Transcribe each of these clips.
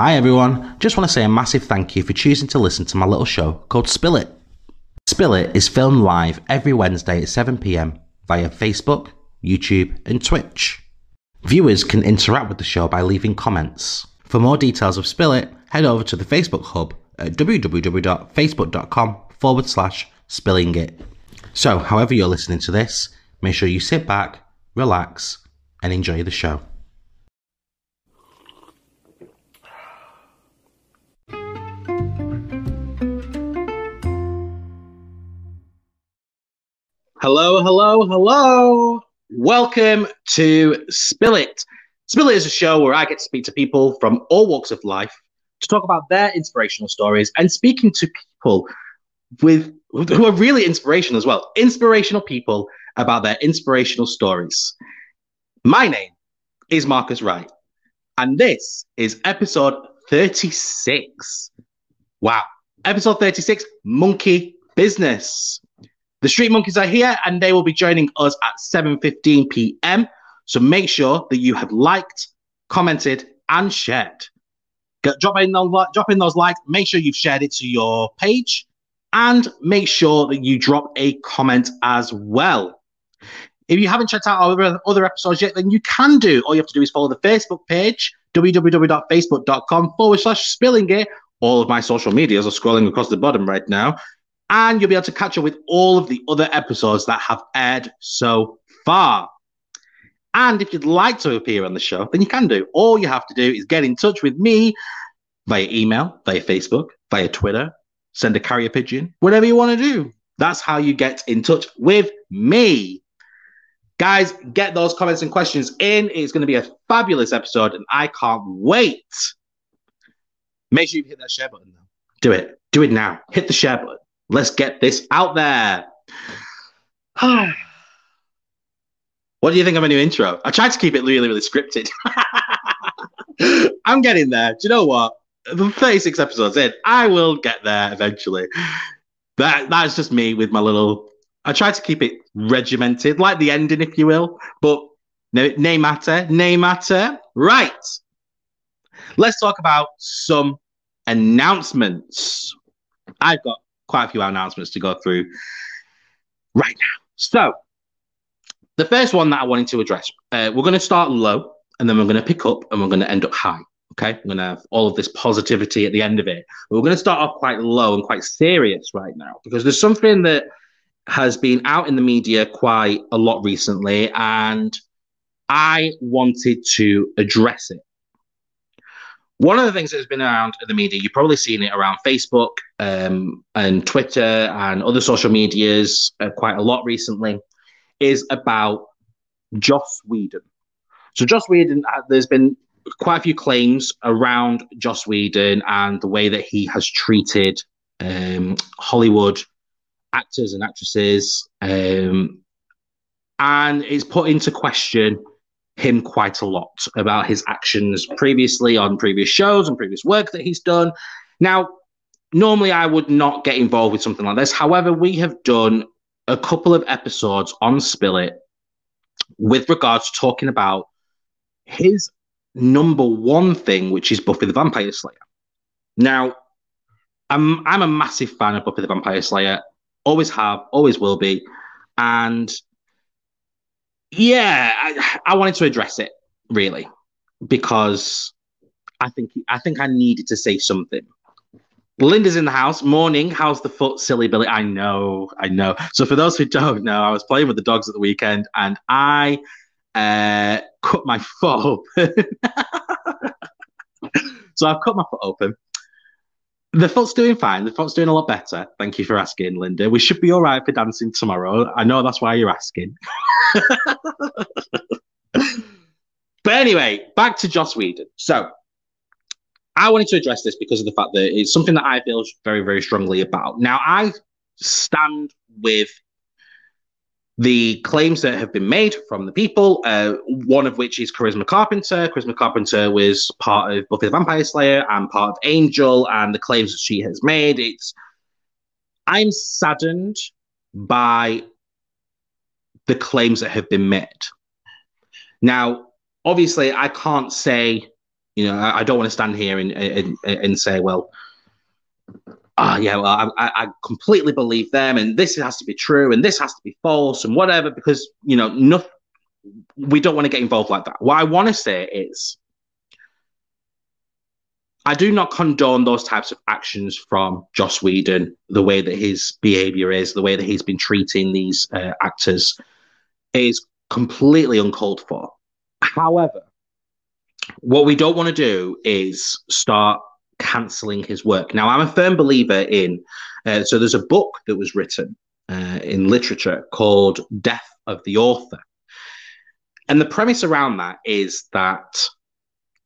Hi everyone, just want to say a massive thank you for choosing to listen to my little show called Spill It. Spill It is filmed live every Wednesday at 7pm via Facebook, YouTube, and Twitch. Viewers can interact with the show by leaving comments. For more details of Spill It, head over to the Facebook hub at www.facebook.com forward slash spilling it. So, however you're listening to this, make sure you sit back, relax, and enjoy the show. Hello, hello, hello. Welcome to Spill It. Spill It is a show where I get to speak to people from all walks of life to talk about their inspirational stories and speaking to people with who are really inspirational as well. Inspirational people about their inspirational stories. My name is Marcus Wright, and this is episode 36. Wow. Episode 36 Monkey Business. The Street Monkeys are here and they will be joining us at 7:15 p.m. So make sure that you have liked, commented, and shared. Get, drop in those drop in those likes. Make sure you've shared it to your page, and make sure that you drop a comment as well. If you haven't checked out our other episodes yet, then you can do. All you have to do is follow the Facebook page, www.facebook.com forward slash spilling it. All of my social medias are scrolling across the bottom right now and you'll be able to catch up with all of the other episodes that have aired so far. And if you'd like to appear on the show, then you can do. All you have to do is get in touch with me via email, via Facebook, via Twitter, send a carrier pigeon, whatever you want to do. That's how you get in touch with me. Guys, get those comments and questions in. It's going to be a fabulous episode, and I can't wait. Make sure you hit that share button now. Do it. Do it now. Hit the share button. Let's get this out there. what do you think of my new intro? I tried to keep it really, really scripted. I'm getting there. Do you know what? The 36 episodes in, I will get there eventually. That that's just me with my little. I try to keep it regimented, like the ending, if you will. But no, name matter, name matter. Right. Let's talk about some announcements. I've got quite a few announcements to go through right now. So, the first one that I wanted to address, uh, we're going to start low and then we're going to pick up and we're going to end up high. Okay, we're going to have all of this positivity at the end of it. But we're going to start off quite low and quite serious right now because there's something that has been out in the media quite a lot recently, and I wanted to address it. One of the things that's been around in the media, you've probably seen it around Facebook um, and Twitter and other social medias uh, quite a lot recently, is about Joss Whedon. So, Joss Whedon, uh, there's been quite a few claims around Joss Whedon and the way that he has treated um, Hollywood actors and actresses. Um, and it's put into question him quite a lot about his actions previously on previous shows and previous work that he's done. Now, normally I would not get involved with something like this. However, we have done a couple of episodes on Spill It with regards to talking about his number one thing, which is Buffy the Vampire Slayer. Now, I'm I'm a massive fan of Buffy the Vampire Slayer. Always have, always will be. And yeah, I, I wanted to address it really because I think I think I needed to say something. Linda's in the house. Morning. How's the foot, silly Billy? I know, I know. So for those who don't know, I was playing with the dogs at the weekend and I uh, cut my foot open. so I've cut my foot open. The foot's doing fine. The foot's doing a lot better. Thank you for asking, Linda. We should be all right for dancing tomorrow. I know that's why you're asking. but anyway, back to Joss Whedon. So I wanted to address this because of the fact that it's something that I feel very, very strongly about. Now, I stand with the claims that have been made from the people, uh, one of which is Charisma Carpenter. Charisma Carpenter was part of Buffy the Vampire Slayer and part of Angel, and the claims that she has made. It's I'm saddened by the claims that have been made. Now, obviously, I can't say You know, I, I don't want to stand here and, and and say, well, ah, yeah, well, I, I completely believe them, and this has to be true, and this has to be false, and whatever, because you know, nothing. We don't want to get involved like that. What I want to say is, I do not condone those types of actions from Joss Whedon, the way that his behavior is, the way that he's been treating these uh, actors is completely uncalled for. However, what we don't want to do is start cancelling his work. Now, I'm a firm believer in, uh, so there's a book that was written uh, in literature called Death of the Author. And the premise around that is that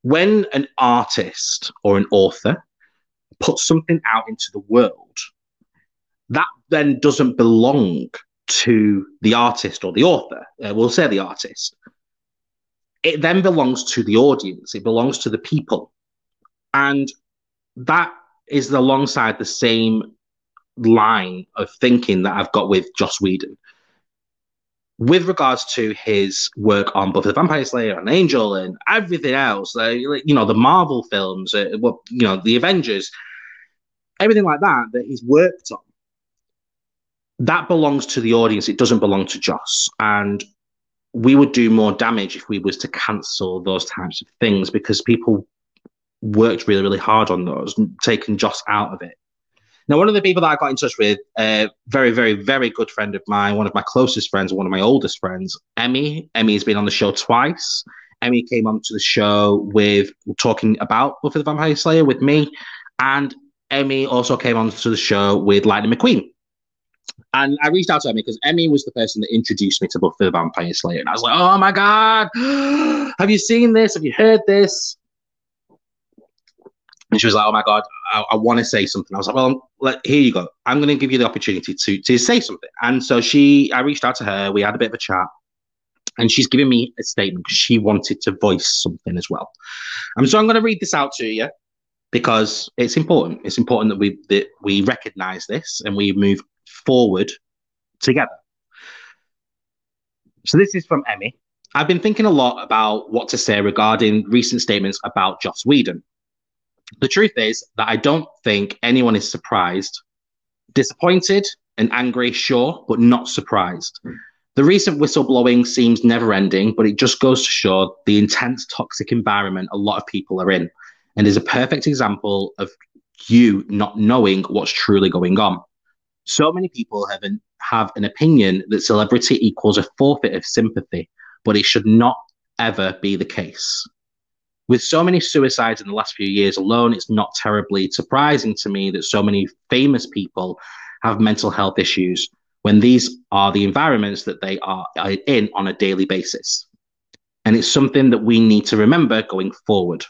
when an artist or an author puts something out into the world, that then doesn't belong to the artist or the author. Uh, we'll say the artist. It then belongs to the audience, it belongs to the people. And that is alongside the same line of thinking that I've got with Joss Whedon with regards to his work on Buffy the Vampire Slayer and Angel and everything else, uh, you know, the Marvel films, uh, well, you know, the Avengers, everything like that that he's worked on, that belongs to the audience. It doesn't belong to Joss. And we would do more damage if we was to cancel those types of things because people worked really, really hard on those, taking Joss out of it. Now, one of the people that I got in touch with, a uh, very, very, very good friend of mine, one of my closest friends, one of my oldest friends, Emmy. Emmy has been on the show twice. Emmy came onto the show with talking about Buffy the Vampire Slayer with me, and Emmy also came onto the show with Lightning McQueen. And I reached out to Emmy because Emmy was the person that introduced me to Buffy the Vampire Slayer, and I was like, "Oh my god, have you seen this? Have you heard this?" And she was like, "Oh my god, I, I want to say something." I was like, "Well, let, here you go. I'm going to give you the opportunity to to say something." And so she, I reached out to her. We had a bit of a chat, and she's giving me a statement because she wanted to voice something as well. And so I'm going to read this out to you because it's important. It's important that we that we recognise this and we move forward together. So this is from Emmy. I've been thinking a lot about what to say regarding recent statements about Joss Whedon. The truth is that I don't think anyone is surprised. Disappointed and angry, sure, but not surprised. The recent whistleblowing seems never ending, but it just goes to show the intense toxic environment a lot of people are in, and is a perfect example of you not knowing what's truly going on. So many people have an, have an opinion that celebrity equals a forfeit of sympathy, but it should not ever be the case with so many suicides in the last few years alone, it's not terribly surprising to me that so many famous people have mental health issues when these are the environments that they are in on a daily basis. And it's something that we need to remember going forward.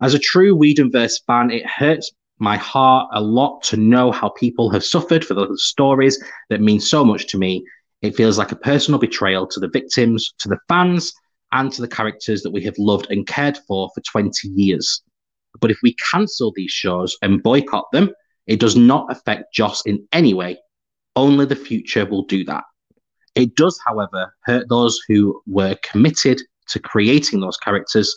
As a true Whedonverse fan, it hurts my heart a lot to know how people have suffered for the stories that mean so much to me. It feels like a personal betrayal to the victims, to the fans, and to the characters that we have loved and cared for for 20 years. But if we cancel these shows and boycott them, it does not affect Joss in any way. Only the future will do that. It does, however, hurt those who were committed to creating those characters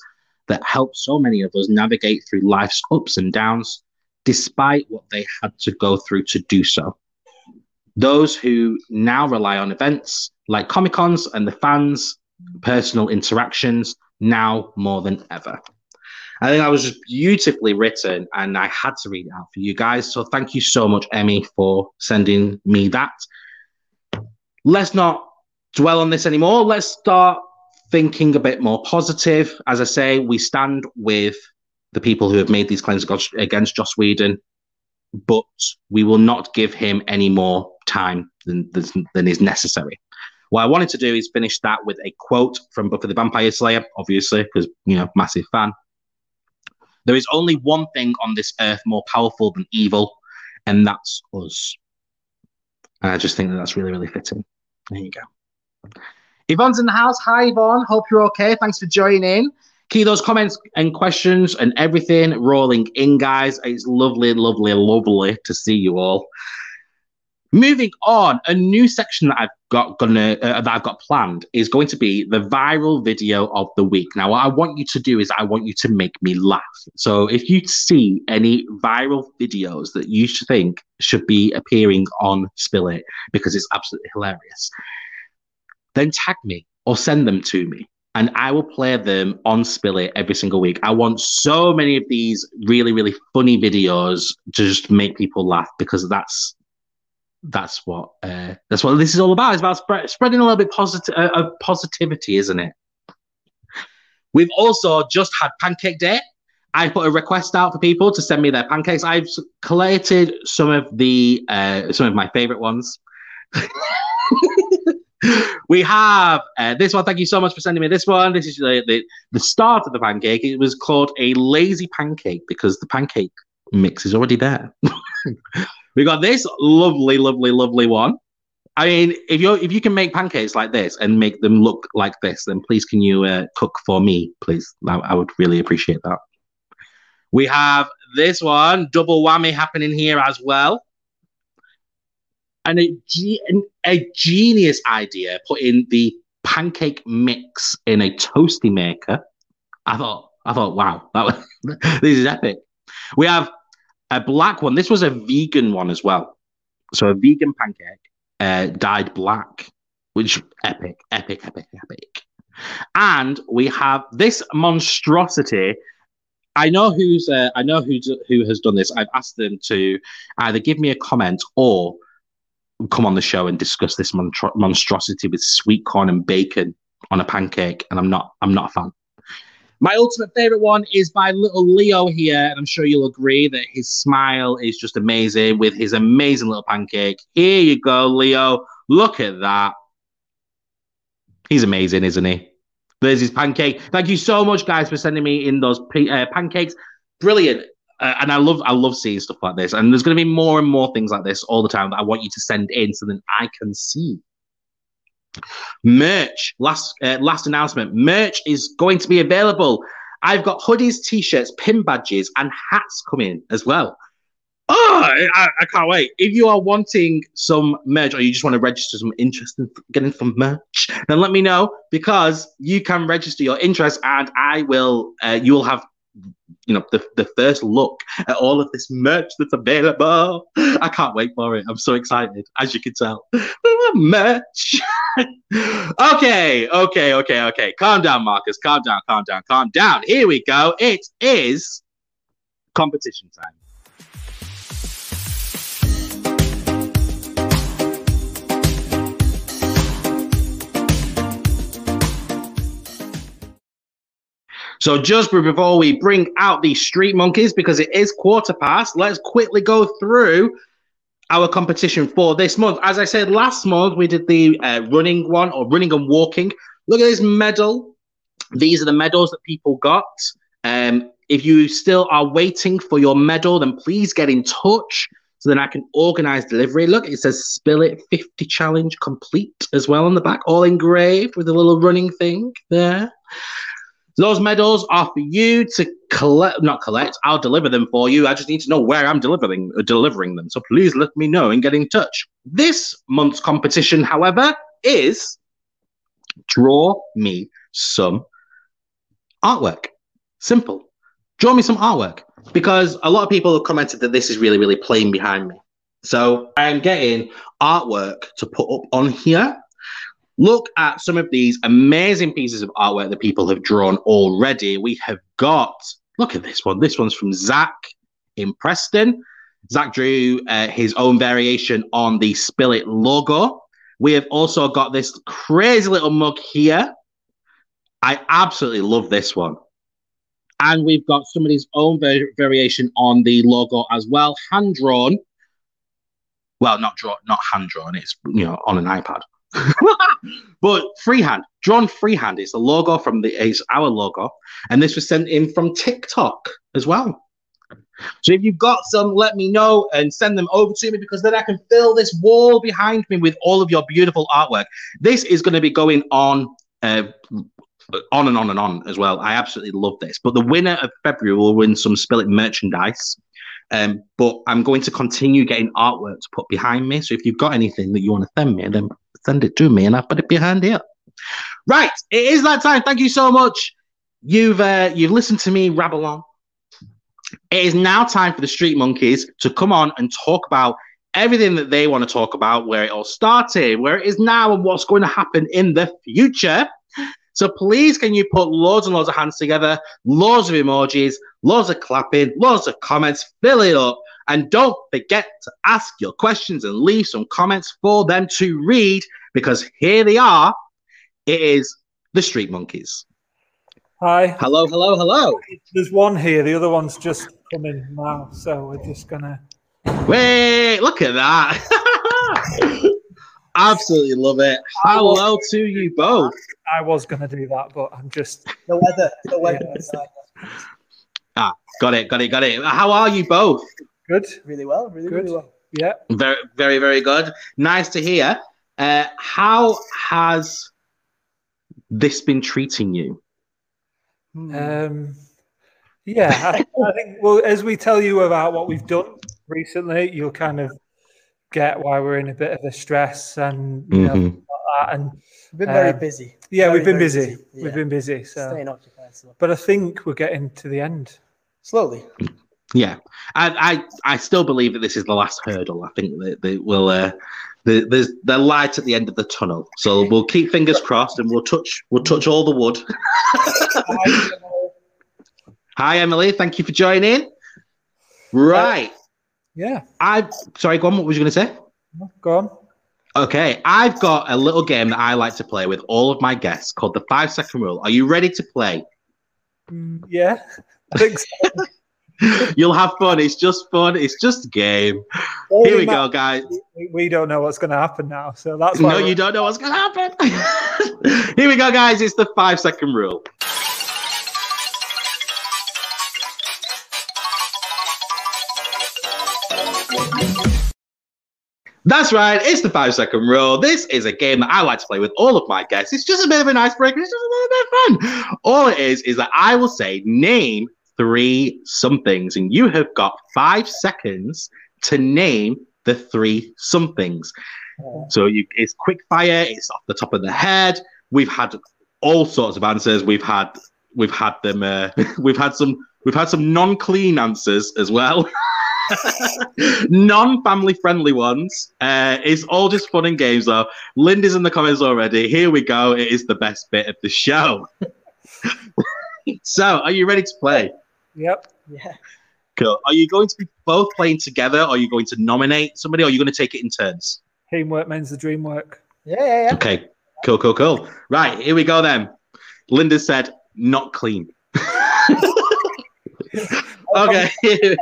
that helped so many of us navigate through life's ups and downs, despite what they had to go through to do so. Those who now rely on events like Comic Cons and the fans personal interactions now more than ever. I think that was just beautifully written, and I had to read it out for you guys. So thank you so much, Emmy, for sending me that. Let's not dwell on this anymore. Let's start thinking a bit more positive. As I say, we stand with the people who have made these claims against Joss Whedon, but we will not give him any more time than, than is necessary. What I wanted to do is finish that with a quote from Buffy the Vampire Slayer, obviously, because, you know, massive fan. There is only one thing on this earth more powerful than evil, and that's us. And I just think that that's really, really fitting. There you go. Yvonne's in the house. Hi, Yvonne. Hope you're okay. Thanks for joining. Keep those comments and questions and everything rolling in, guys. It's lovely, lovely, lovely to see you all. Moving on, a new section that I've got gonna uh, that I've got planned is going to be the viral video of the week. Now, what I want you to do is I want you to make me laugh. So, if you see any viral videos that you think should be appearing on Spill It because it's absolutely hilarious, then tag me or send them to me. And I will play them on Spill It every single week. I want so many of these really, really funny videos to just make people laugh because that's that's what uh, that's what this is all about. It's about spread, spreading a little bit positive uh, of positivity, isn't it? We've also just had Pancake Day. I put a request out for people to send me their pancakes. I've collated some of the uh, some of my favorite ones. we have uh, this one. Thank you so much for sending me this one. This is the, the, the start of the pancake. It was called a lazy pancake because the pancake mix is already there. We got this lovely, lovely, lovely one. I mean, if you if you can make pancakes like this and make them look like this, then please can you uh, cook for me, please? I, I, would really appreciate that. We have this one double whammy happening here as well, and a, a genius idea putting the pancake mix in a toasty maker. I thought, I thought, wow, that was this is epic. We have a black one. This was a vegan one as well. So a vegan pancake uh, dyed black, which epic, epic, epic, epic. And we have this monstrosity. I know who's uh, I know who's who has done this. I've asked them to either give me a comment or come on the show and discuss this monstro- monstrosity with sweet corn and bacon on a pancake. And I'm not I'm not a fan. My ultimate favorite one is by little Leo here, and I'm sure you'll agree that his smile is just amazing with his amazing little pancake. Here you go, Leo. Look at that. He's amazing, isn't he? There's his pancake. Thank you so much, guys, for sending me in those uh, pancakes. Brilliant. Uh, and I love I love seeing stuff like this. And there's going to be more and more things like this all the time that I want you to send in so that I can see. Merch, last uh, last announcement. Merch is going to be available. I've got hoodies, t-shirts, pin badges, and hats coming as well. Oh, I, I, can't wait. If you are wanting some merch or you just want to register some interest in getting some merch, then let me know because you can register your interest and I will, uh, you will have you know the, the first look at all of this merch that's available. I can't wait for it. I'm so excited, as you can tell. merch. okay, okay, okay, okay. Calm down, Marcus. Calm down, calm down, calm down. Here we go. It is competition time. So just before we bring out the street monkeys, because it is quarter past, let's quickly go through our competition for this month. As I said last month, we did the uh, running one or running and walking. Look at this medal. These are the medals that people got. Um, if you still are waiting for your medal, then please get in touch so then I can organize delivery. Look, it says Spill It 50 challenge complete as well on the back, all engraved with a little running thing there. Those medals are for you to collect, not collect. I'll deliver them for you. I just need to know where I'm delivering uh, delivering them. So please let me know and get in touch. This month's competition, however, is draw me some artwork. Simple. Draw me some artwork because a lot of people have commented that this is really, really plain behind me. So I am getting artwork to put up on here Look at some of these amazing pieces of artwork that people have drawn already. We have got, look at this one. This one's from Zach in Preston. Zach drew uh, his own variation on the Spill It logo. We have also got this crazy little mug here. I absolutely love this one. And we've got somebody's own ver- variation on the logo as well, hand drawn. Well, not drawn, not hand drawn. It's you know on an iPad. but freehand, drawn freehand. It's the logo from the it's our logo, and this was sent in from TikTok as well. So if you've got some, let me know and send them over to me because then I can fill this wall behind me with all of your beautiful artwork. This is going to be going on. Uh, on and on and on as well. I absolutely love this. But the winner of February will win some Spill It merchandise. Um, but I'm going to continue getting artwork to put behind me. So if you've got anything that you want to send me, then send it to me, and I'll put it behind here. Right, it is that time. Thank you so much. You've uh, you've listened to me rabble on. It is now time for the Street Monkeys to come on and talk about everything that they want to talk about, where it all started, where it is now, and what's going to happen in the future. So please, can you put loads and loads of hands together, loads of emojis, loads of clapping, loads of comments, fill it up, and don't forget to ask your questions and leave some comments for them to read because here they are. It is the Street Monkeys. Hi. Hello, hello, hello. There's one here. The other one's just coming now, so we're just gonna. Wait, look at that. Absolutely love it. Hello to you both. I was gonna do that, but I'm just. The weather, the weather Yeah. Ah, got it, got it, got it. How are you both? Good. Really well, really, Good. really well. Yeah. Very, very, very good. Nice to hear. Uh, how has this been treating you? Hmm. Um, yeah. I, I think. Well, as we tell you about what we've done recently, you'll kind of get why we're in a bit of a stress and you know, Mhm. that. and We've been very um, busy. yeah, Very, we've been very busy. Yeah. We've been busy. So, staying occupied. So. but I think we're getting to the end. Slowly. Yeah, I, I, I still believe that this is the last hurdle. I think that, that we'll, uh, the, there's the light at the end of the tunnel. So we'll keep fingers crossed, and we'll touch, we'll touch all the wood. Hi, Emily. Thank you for joining. Right, Yeah. I. Sorry, go on. What was you going to say? Go on. Okay, I've got a little game that I like to play with all of my guests called the five second rule. Are you ready to play? Mm, yeah. I think so. You'll have fun. It's just fun. It's just a game. All Here we go, guys. we- don't know what's going to happen now, so that's why No, you don't know what's going to happen. Here we go, guys. It's the five second rule. That's right. It's the five second rule. This is a game that I like to play with all of my guests. It's just a bit of an icebreaker. It's just a little bit of fun. All it is is that I will say, name three somethings, and you have got five seconds to name the three somethings. So you, it's quick fire. It's off the top of the head. We've had all sorts of answers. We've had we've had them. Uh, we've had some. We've had some non-clean answers as well. non-family friendly ones. Uh, it's all just fun and games though. Linda's in the comments already. Here we go. It is the best bit of the show. so, are you ready to play? Yep. Yeah. Cool. Are you going to be both playing together? Or are you going to nominate somebody? Or are you going to take it in turns? Teamwork means the dream work. Yeah, yeah, yeah. Okay, cool, cool, cool. Right, here we go then. Linda said, not clean. okay, here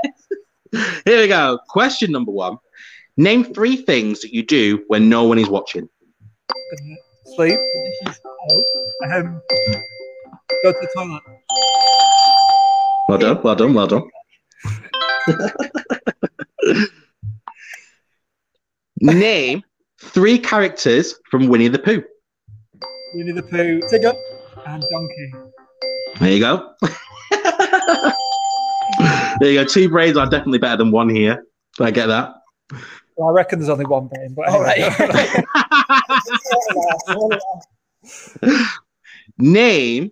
we go. Question number one Name three things that you do when no one is watching. Sleep. Um, go to the toilet. Well done, well done, well done. Name three characters from Winnie the Pooh. Winnie the Pooh Tigger, and Donkey. There you go. there you go. Two brains are definitely better than one here. I get that. Well, I reckon there's only one brain, but anyway. right. Name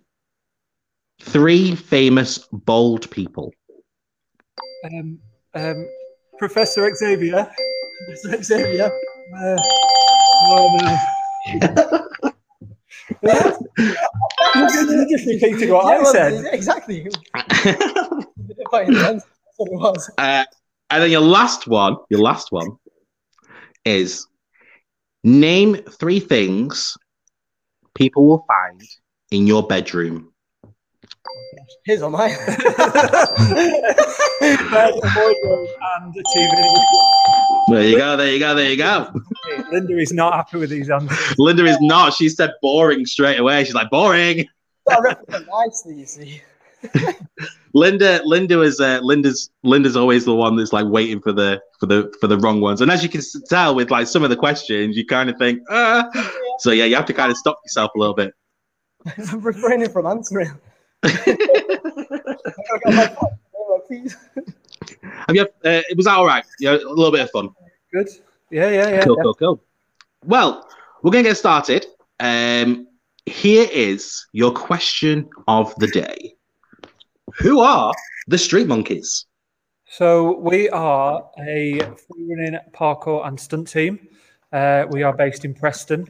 three famous bald people. um, um, Professor Xavier. Professor Xavier. Uh, oh, no. You're just repeating what Yeah, I well, said. Exactly. Quite intense. That's what it was. Uh, and then your last one, your last one is name three things people will find in your bedroom. Here's on mine. There's a boardroom and a TV. There you go, there you go, there you go. Linda is not happy with these answers. Linda is not. She said boring straight away. She's like, boring. I represent nicely, you see. Linda, Linda is uh, Linda's Linda's always the one that's like waiting for the for the for the wrong ones. And as you can tell with like some of the questions, you kind of think, uh so yeah, you have to kind of stop yourself a little bit. I'm refraining from answering. I got my phone. Like, Please. Have you? Uh, was that all right? Yeah, a little bit of fun. Good. Yeah, yeah, yeah. Cool, yeah. cool, cool. Well, we're gonna get started. Um, here is your question of the day. Who are the Street Monkeys? So we are a free running parkour and stunt team. Uh, we are based in Preston,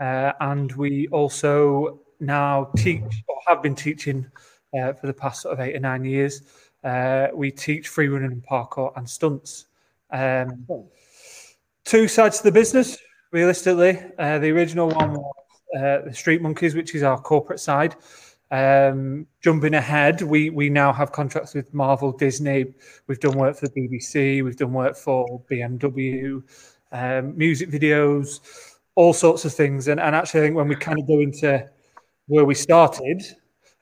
uh, and we also now teach or have been teaching uh, for the past sort of eight or nine years. Uh, we teach free running and parkour and stunts. Um, two sides to the business, realistically. Uh, the original one was uh, the Street Monkeys, which is our corporate side. Um, jumping ahead, we we now have contracts with Marvel, Disney. We've done work for the BBC. We've done work for BMW, um, music videos, all sorts of things. And, and actually, I think when we kind of go into where we started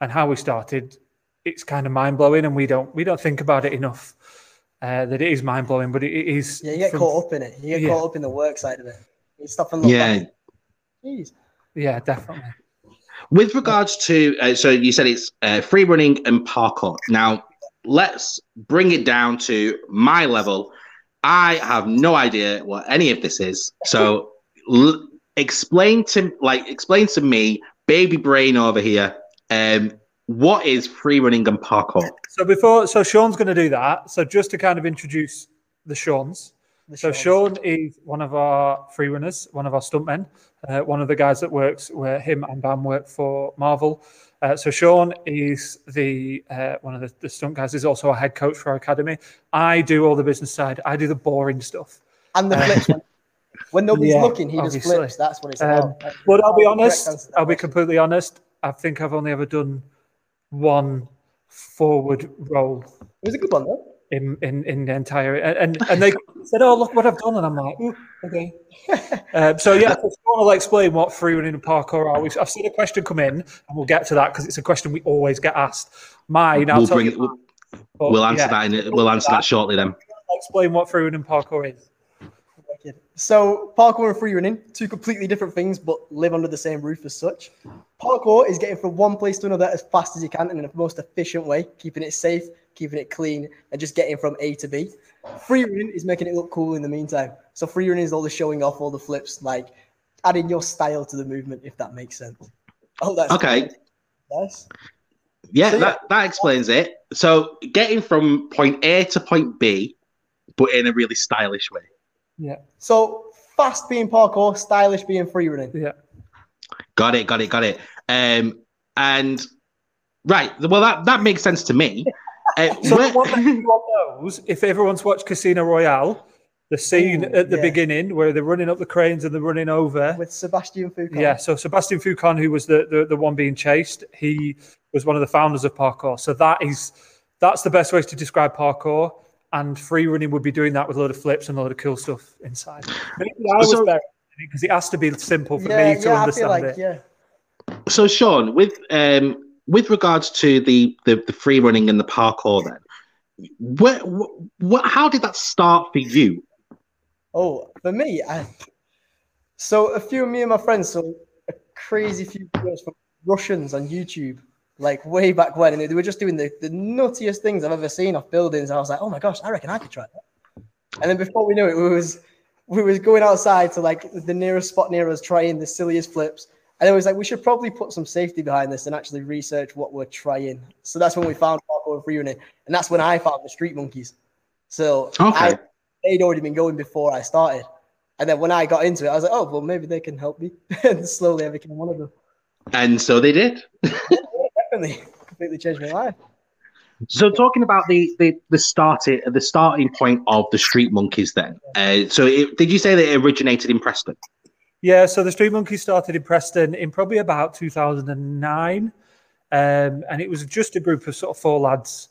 and how we started, it's kind of mind blowing, and we don't we don't think about it enough. Uh, that it is mind blowing, but it, it is. Yeah, you get from- caught up in it. You get Yeah. caught up in the work side of it. You stop and look Yeah. back. Jeez. Yeah, definitely. With regards to, uh, so you said it's uh, free running and parkour. Now, let's bring it down to my level. I have no idea what any of this is. So, l- explain to like explain to me, baby brain over here. Um, what is free running and parkour? So before, so Sean's going to do that. So just to kind of introduce the Sean's. The So Sean is one of our free runners, one of our stuntmen, uh, one of the guys that works where him and Bam work for Marvel. Uh, so Sean is the uh, one of the, the stunt guys. Is also a head coach for our academy. I do all the business side. I do the boring stuff. And the flips. When, when nobody's Yeah, looking, he obviously. just flips. That's what it's Um, about. But I'll be honest. answer to that I'll be completely honest. I think I've only ever done one forward roll It was a good one, though. in in, in the entire and and they said, "Oh, look what I've done," and I'm like, "Ooh, okay." um, so yeah, so Sean will explain what free running and parkour are. We've, I've seen a question come in, and we'll get to that because it's a question we always get asked. Mine, I'll We'll tell bring you. We'll, but we'll answer yeah, that. In, we'll answer that shortly. Then. Explain what free running and parkour is. Wicked. So parkour and free running, two completely different things, but live under the same roof as such. Parkour is getting from one place to another as fast as you can and in the most efficient way, keeping it safe, keeping it clean, and just getting from A to B. Free running is making it look cool in the meantime. So free running is all the showing off, all the flips, like adding your style to the movement, if that makes sense. Oh, that's Okay. Nice. Yeah, So, yeah. that, that explains it. So getting from point A to point B, but in a really stylish way. Yeah, So fast being parkour, stylish being free running. yeah. Got it, got it, got it. Um, and right, well that that makes sense to me. Uh, So where- what everyone knows, if everyone's watched Casino Royale, the scene Ooh, at the yeah. beginning where they're running up the cranes and they're running over. With Sebastian Foucan. Yeah, so Sebastian Foucan, who was the, the the one being chased, he was one of the founders of parkour. So that is that's the best way to describe parkour. And free running would be doing that with a load of flips and a load of cool stuff inside. Maybe I was So- there because it has to be simple for yeah, me to yeah, I understand feel like, it. yeah. so Sean, with um with regards to the the, the free running and the parkour, then, where, what, how did that start for you? Oh, for me, I, so a few of me and my friends saw a crazy few videos from Russians on YouTube, like way back when, and they were just doing the, the nuttiest things I've ever seen off buildings. And I was like, oh my gosh, I reckon I could try that. And then before we knew it, we was we was going outside to like the nearest spot near us, trying the silliest flips. And it was like we should probably put some safety behind this and actually research what we're trying. So that's when we found parkour and free running, and that's when I found the street monkeys. So Okay. I, they'd already been going before I started. And then when I got into it, I was like, oh, well, maybe they can help me. and slowly I became one of them. And so they did. Definitely completely changed my life. So talking about the the the starting the starting point of the Street Monkeys, then. Uh, so it, did you say that it originated in Preston? Yeah, so the Street Monkeys started in Preston in probably about 2009. Um, and it was just a group of sort of four lads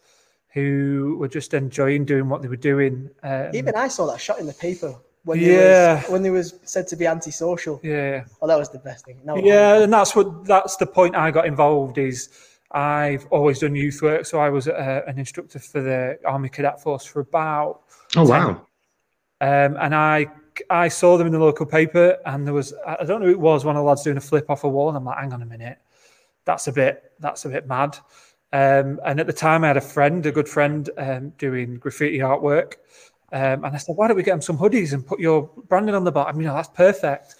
who were just enjoying doing what they were doing. Um, Even I saw that shot in the paper when Yeah. they was, when they was said to be antisocial. yeah. Oh, that was the best thing. No, Yeah, and that's what that's the point I got involved is I've always done youth work, so I was uh, an instructor for the Army Cadet Force for about Oh wow. um, and I I saw them in the local paper, and there was I don't know who it was one of the lads doing a flip off a wall, and I'm like, hang on a minute, that's a bit that's a bit mad. Um, and at the time, I had a friend, a good friend, um, doing graffiti artwork. Um, and I said, why don't we get him some hoodies and put your branding on the bottom? You know, that's perfect.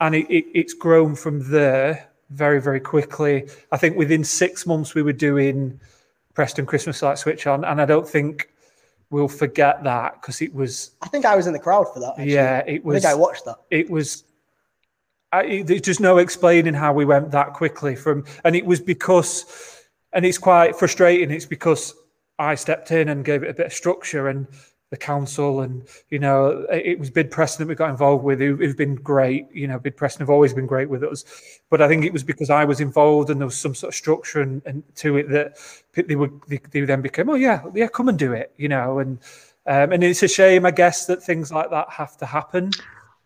And it, it, it's grown from there very, very quickly. I think within six months, we were doing Preston Christmas Light Switch on. And I don't think we'll forget that because it was. I think I was in the crowd for that. Actually. Yeah, it was. I think I watched that. It was. I, there's just no explaining how we went that quickly from, and it was because, and it's quite frustrating. It's because I stepped in and gave it a bit of structure, and the council and you know it was bid preston that we got involved with. Who, have been great you know bid preston have always been great with us. But i think it was because i was involved and there was some sort of structure and, and to it that they would they, they, then became oh yeah yeah come and do it you know and um, and it's a shame i guess that things like that have to happen.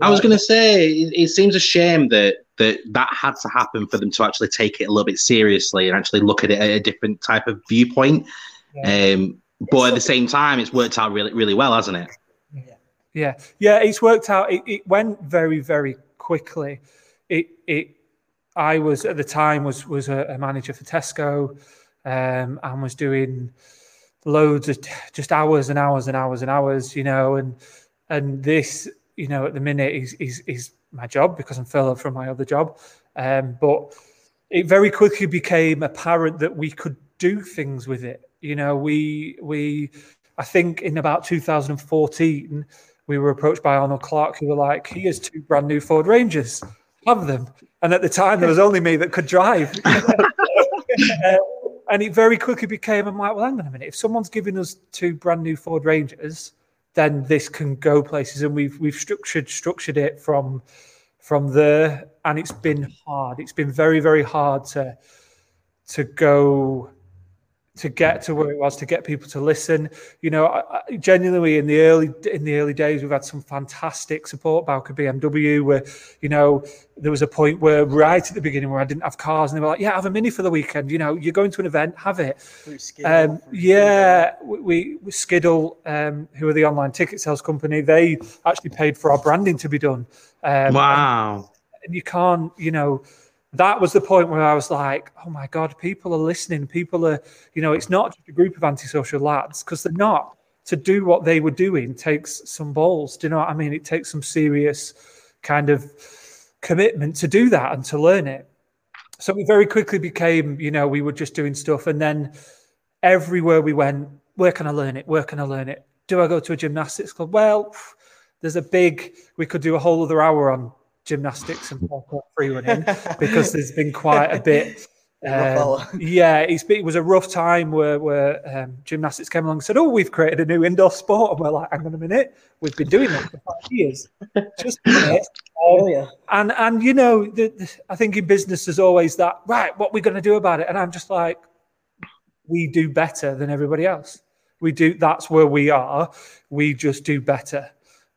I was going to say it, it seems a shame that that that had to happen for them to actually take it a little bit seriously and actually look at it at a different type of viewpoint. Yeah. um but at the same time, it's worked out really, really well, hasn't it? Yeah, yeah, yeah. It's worked out. It, it went very, very quickly. It, it. I was at the time was was a, a manager for Tesco, um, and was doing loads of just hours and hours and hours and hours, you know, and and this, you know, at the minute is is is my job because I'm furloughed from my other job, um, but it very quickly became apparent that we could do things with it you know, we we I think in about 2014 we were approached by Arnold Clark, who were like, "He has two brand new Ford Rangers, have them." And at the time, there was only me that could drive. uh, and it very quickly became, I'm like, well, hang on a minute. If someone's giving us two brand new Ford Rangers, then this can go places. And we've we've structured structured it from from there, and it's been hard. It's been very very hard to to go to get to where it was to get people to listen. You know, I, I, genuinely in the early in the early days, we've had some fantastic support. Bowker BMW, where you know there was a point where right at the beginning where I didn't have cars, and they were like, "Yeah, have a mini for the weekend." You know, you're going to an event, have it. Um, yeah, we, we Skiddle, um, who are the online ticket sales company, they actually paid for our branding to be done. Um, wow. And, and you can't, you know that was the point where I was like, oh my God, people are listening. People are, you know, it's not just a group of antisocial lads because they're not. To do what they were doing takes some balls. Do you know what I mean? It takes some serious kind of commitment to do that and to learn it. So we very quickly became, you know, we were just doing stuff. And then everywhere we went, where can I learn it? Where can I learn it? Do I go to a gymnastics club? Well, there's a big, we could do a whole other hour on gymnastics and parkour free running because there's been quite a bit. Um, yeah, it's it was a rough time where, where um, gymnastics came along and said, "Oh, we've created a new indoor sport," and we're like, "Hang on a minute, we've been doing that for five years." Just. Um, oh, yeah. And and you know, the, the, I think in business there's always that right. What we're going to do about it? And I'm just like, we do better than everybody else. We do. That's where we are. We just do better.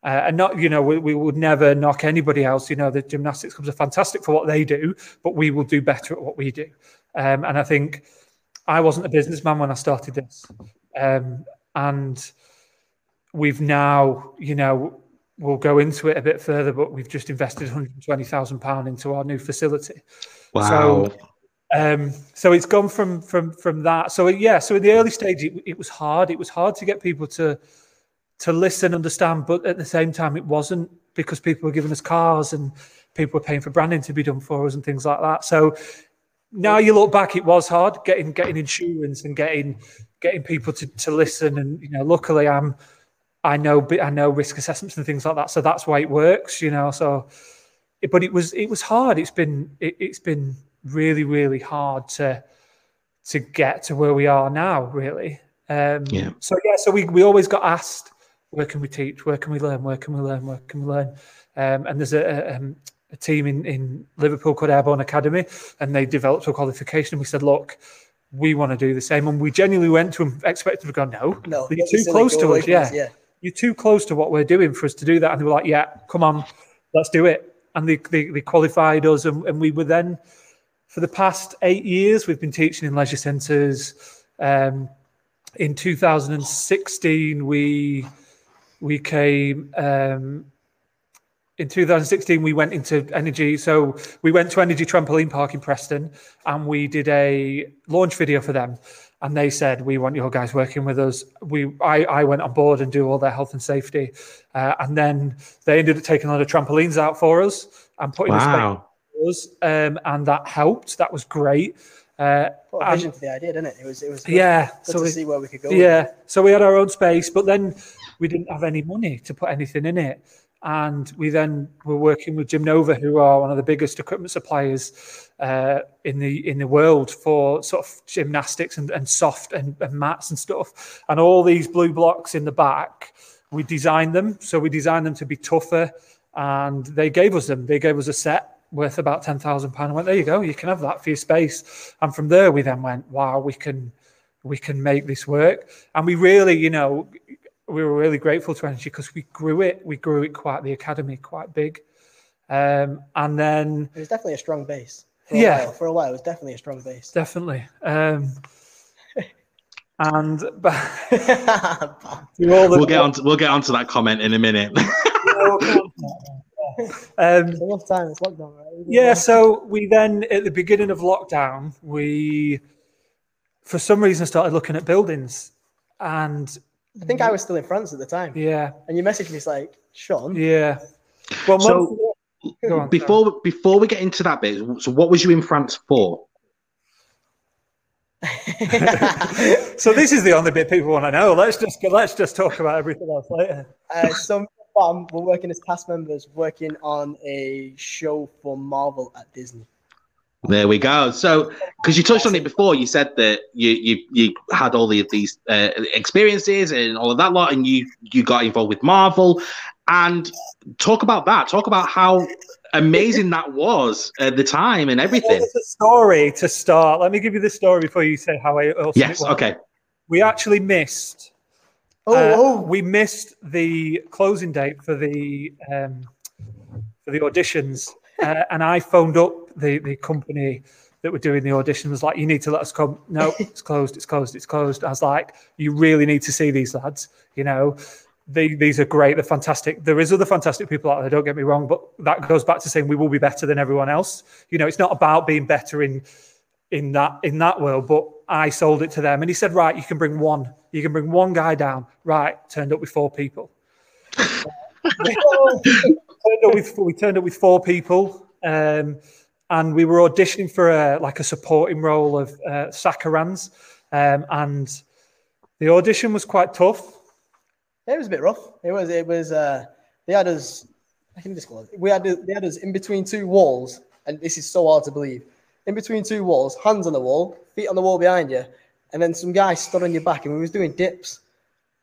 Uh, and not, you know, we, we, would never knock anybody else. You know, the gymnastics clubs are fantastic for what they do, but we will do better at what we do. Um, and I think I wasn't a businessman when I started this. Um, and we've now, you know, we'll go into it a bit further, but we've just invested £120,000 into our new facility. Wow. So, um, so it's gone from from from that. So yeah, so in the early stage, it, it was hard. It was hard to get people to to listen, understand, but at the same time, it wasn't because people were giving us cars and people were paying for branding to be done for us and things like that. So now you look back, it was hard getting getting insurance and getting getting people to, to listen. And you know, luckily, I'm I know I know risk assessments and things like that, so that's why it works. You know, so but it was it was hard. It's been it, it's been really really hard to to get to where we are now. Really. Um, yeah. So yeah, so we we always got asked where can we teach? Where can we learn? Where can we learn? Where can we learn? Um, and there's a, a, um, a, team in, in Liverpool called Airborne Academy, and they developed a qualification. And we said, look, we want to do the same. And we genuinely went to them, expected to go, no, no you're too close to us. Yeah. yeah. You're too close to what we're doing for us to do that. And they were like, yeah, come on, let's do it. And they, they, they qualified us. And, and, we were then, for the past eight years, we've been teaching in leisure centres. Um, in 2016, we we came um, in 2016 we went into Energi so we went to Energi trampoline park in preston and we did a launch video for them and they said we want your guys working with us we i, I went on board and do all their health and safety uh, and then they ended up taking a lot of trampolines out for us and putting Wow. the space us um, and that helped that was great uh, What a and- vision for the idea, didn't it? It was. It was. Good, yeah Good so to we- see where we could go. yeah, so we had our own space, but then we didn't have any money to put anything in it. And we then were working with Gymnova, who are one of the biggest equipment suppliers uh, in the in the world for sort of gymnastics and, and soft and, and mats and stuff. And all these blue blocks in the back, we designed them. So we designed them to be tougher, and they gave us them. They gave us a set worth about ten thousand pound. Went, there you go, you can have that for your space. And from there, we then went, wow, we can we can make this work. And we really, you know, we were really grateful to Energi because we grew it. We grew it quite the academy quite big. Um, and then It was definitely a strong base. For a Yeah. While. For a while, it was definitely a strong base. definitely. Um, and but all the We'll get on. To, we'll get onto that comment in a minute. um, It's a rough time. It's lockdown, right? Yeah, so we then at the beginning of lockdown, we for some reason started looking at buildings. And I think I was still in France at the time, yeah, and you messaged me it's like, Sean, yeah. Well, So- of on, before before we get into that bit, so what was you in France for? so this is the only bit people want to know. Let's just let's just talk about everything else later. uh, so me and Bam were working as cast members, working on a show for Marvel at Disney. There we go. So, because you touched on it before, you said that you you, you had all of these uh, experiences and all of that lot, and you you got involved with Marvel. And talk about that. Talk about how amazing that was at the time and everything. There's a story to start. Let me give you the story before you say how I also Yes. Okay. We actually missed Oh, Uh, oh, we missed the closing date for the um, for the auditions, uh, and I phoned up the the company that were doing the audition. Was like, you need to let us come. No, it's closed. It's closed. It's closed. I was like, you really need to see these lads. You know, they, these are great. They're fantastic. There is other fantastic people out there. Don't get me wrong, but that goes back to saying we will be better than everyone else. You know, it's not about being better in in that in that world, but I sold it to them, and he said, right, you can bring one. You can bring one guy down. Right, turned up with four people. turned up with, we turned up with four people, um, and we were auditioning for a like a supporting role of uh, um, and the audition was quite tough. it was a bit rough. It was. It was. Uh, they had us. I can disclose. We had. They had us in between two walls, and this is so hard to believe. In between two walls, hands on the wall, feet on the wall behind you, and then some guy stood on your back, and we was doing dips.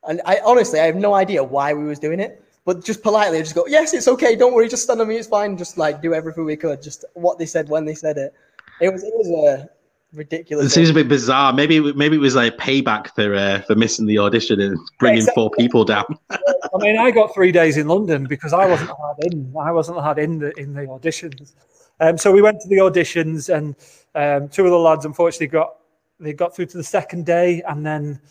And I honestly, I have no idea why we was doing it, but just politely, I just go, "Yes, it's okay. Don't worry. Just stand on me. It's fine. Just like do everything we could. Just what they said when they said it. It was. It was a ridiculous. It seems a bit bizarre. Maybe maybe it was like payback for uh, for missing the audition and bringing exactly. four people down. I mean, I got three days in London because I wasn't allowed in. I wasn't allowed in the in the auditions. Um, so we went to the auditions, and um, two of the lads unfortunately got they got through to the second day, and then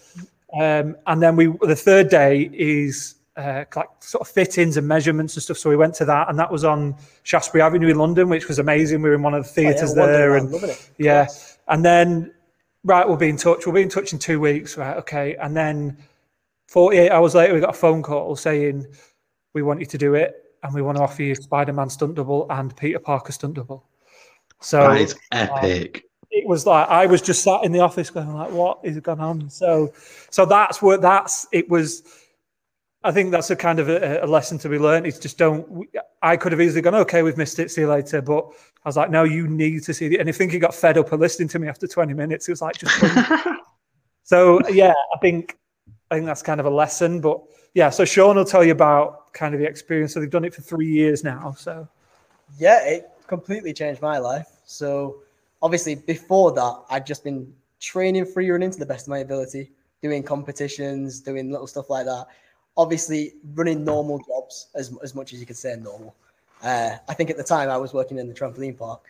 um, and then we the third day is uh, like sort of fittings and measurements and stuff. So we went to that, and that was on Shaftesbury Avenue in London, which was amazing. We were in one of the Oh, yeah, theatres there, and it. yeah. Class. And then, right, we'll be in touch. We'll be in touch in two weeks, right? Okay. And then 48 hours later, we got a phone call saying, we want you to do it and we want to offer you Spider Man stunt double and Peter Parker stunt double. So That is epic. it was like I was just sat in the office going like, what is going on? So, so that's what that's it was. I think that's a kind of a, a lesson to be learned. It's just don't. I could have easily gone, okay, we've missed it. See you later. But I was like, no, you need to see it. And I think he got fed up of listening to me after 20 minutes. It was like, just. so yeah, I think I think that's kind of a lesson. But yeah, so Sean will tell you about kind of the experience. So they've done it for three years now. So Yeah, it completely changed my life. So obviously before that, I'd just been training free running to the best of my ability, doing competitions, doing little stuff like that. Obviously running normal jobs as, as much as you could say normal. Uh, I think at the time I was working in the trampoline park,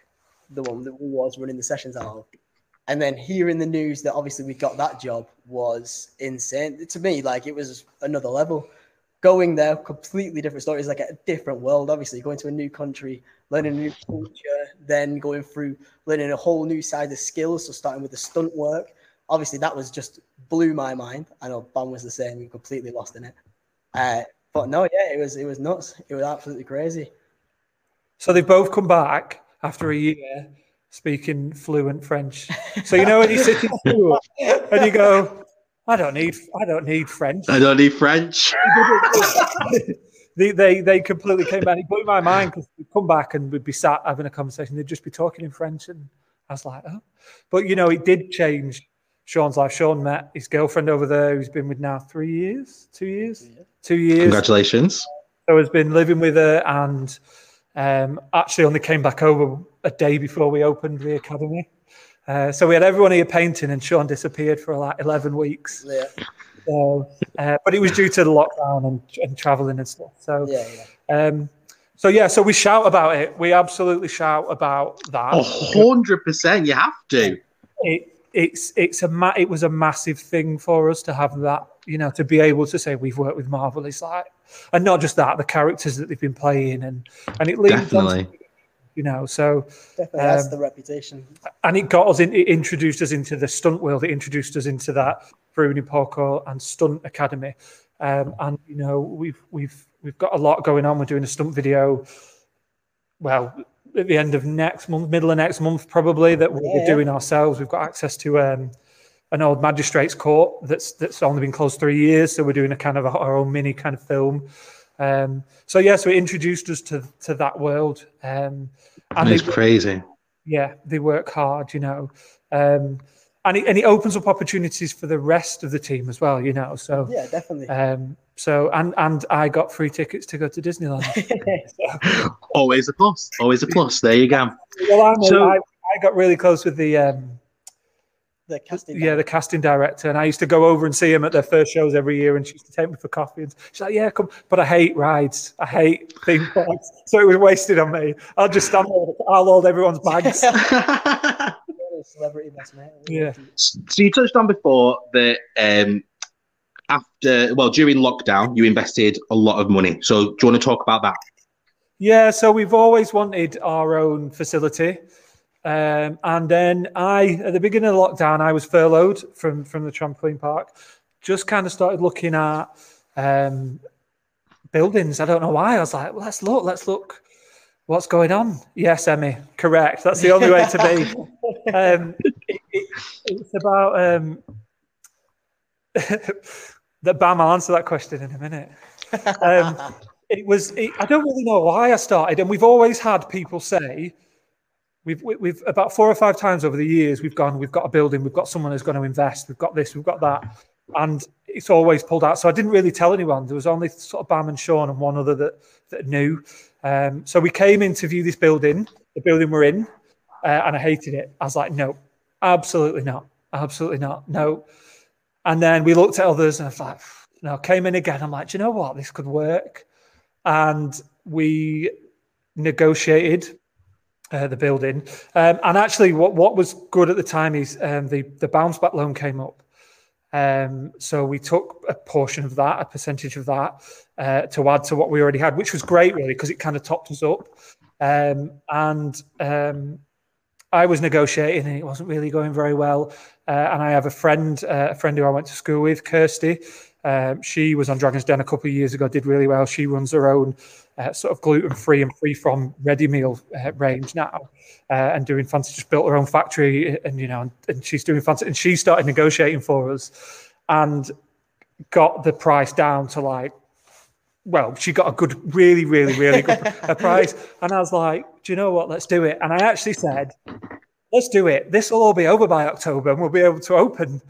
the one that was running the sessions out of. And then hearing the news that obviously we got that job was insane. To me, like it was another level. going there, completely different story. It's like a different world. Obviously, going to a new country, learning a new culture, then going through learning a whole new side of skills. So starting with the stunt work. Obviously, that was just blew my mind. I know Bam was the same. Completely lost in it. Uh, but no, yeah, it was it was nuts. It was absolutely crazy. So they've both come back after a year speaking fluent French. So you know when you sit in school and you go, I don't need I don't need French. I don't need French. they, they they completely came back. It blew my mind because we'd come back and we'd be sat having a conversation. They'd just be talking in French, and I was like, oh. But you know, it did change Sean's life. Sean met his girlfriend over there, who's been with now three years, two years, two years. Congratulations. So has been living with her, and um, actually only came back over a day before we opened the academy. Uh, so we had everyone here painting, and Sean disappeared for like eleven weeks. Yeah. So, uh, but it was due to the lockdown and, and traveling and stuff. So, Yeah, yeah. um, so yeah, so we shout about it. We absolutely shout about that. A hundred percent. You have to. It, it's it's a ma- it was a massive thing for us to have that. You know, to be able to say we've worked with Marvel. It's like, and not just that, the characters that they've been playing, and and it leads on. To- You know, so Definitely that's Um, the reputation. and it got us in. It introduced us into the stunt world. It introduced us into that Bruni Parkour and Stunt Academy. Um, and you know, we've we've we've got a lot going on. We're doing a stunt video. Well, at the end of next month, middle of next month, probably that we'll Yeah. be doing ourselves. We've got access to um, an old magistrates court that's that's only been closed three years, so we're doing a kind of a, our own mini kind of film. Um, so yeah, so it introduced us to to that world. Um, and It's they- crazy. yeah, they work hard, you know, um, and it, and it opens up opportunities for the rest of the team as well, you know. So, Yeah, definitely. um, so and and I got free tickets to go to Disneyland. Always a plus. Always a plus. There you go. well, I, know, So- I, I got really close with the um, the casting. yeah the casting director, and I used to go over and see him at their first shows every year, and she used to take me for coffee. And she's like, "Yeah, come," but I hate rides. I hate theme parks, so it was wasted on me. I'll just stand there. I'll hold everyone's bags. celebrity best mate. Yeah. so you touched on before that um, after, well, during lockdown, you invested a lot of money. So do you want to talk about that? Yeah, so we've always wanted our own facility. Um, and then I, at the beginning of lockdown, I was furloughed from, from the trampoline park. Just kind of started looking at um, buildings. I don't know why. I was like, let's look, let's look what's going on. Yes, Emmy, correct. That's the only way to be. Um, it, it, it's about um, that Bam. I'll answer that question in a minute. Um, it was it, i don't really know why i started and we've always had people say we've we- we've about four or five times over the years we've gone we've got a building we've got someone who's going to invest we've got this we've got that and it's always pulled out. So i didn't really tell anyone. There was only sort of bam and sean and one other that that knew. Um, so we came in to view this building the building we're in uh, and i hated it. I was like no absolutely not absolutely not no. And then we looked at others and i was like no came in again. I'm like do you know what? This could work. And we negotiated uh, the building. Um, and actually, what, what was good at the time is um, the the bounce back loan came up. Um, so we took a portion of that, a percentage of that, uh, to add to what we already had, which was great, really, because it kind of topped us up. Um, and um, I was negotiating, and it wasn't really going very well. Uh, and I have a friend, uh, a friend who I went to school with, Kirsty. Um, she was on Dragon's Den a couple of years ago, did really well. She runs her own uh, sort of gluten free and free from ready meal uh, range now, uh, and doing fancy. Just built her own factory, and you know, and, and she's doing fancy. And she started negotiating for us, and got the price down to like, well, she got a good, really, really, really good price. And I was like, do you know what? Let's do it. And I actually said, let's do it. This will all be over by October, and we'll be able to open.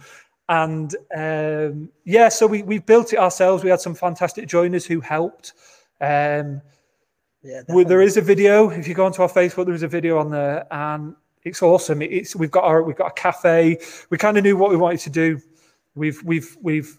And um, yeah, so we we built it ourselves. We had some fantastic joiners who helped. Um, Yeah, well, there is a video. If you go onto our Facebook, there is a video on there, and it's awesome. It's we've got our we've got a cafe. We kind of knew what we wanted to do. We've we've we've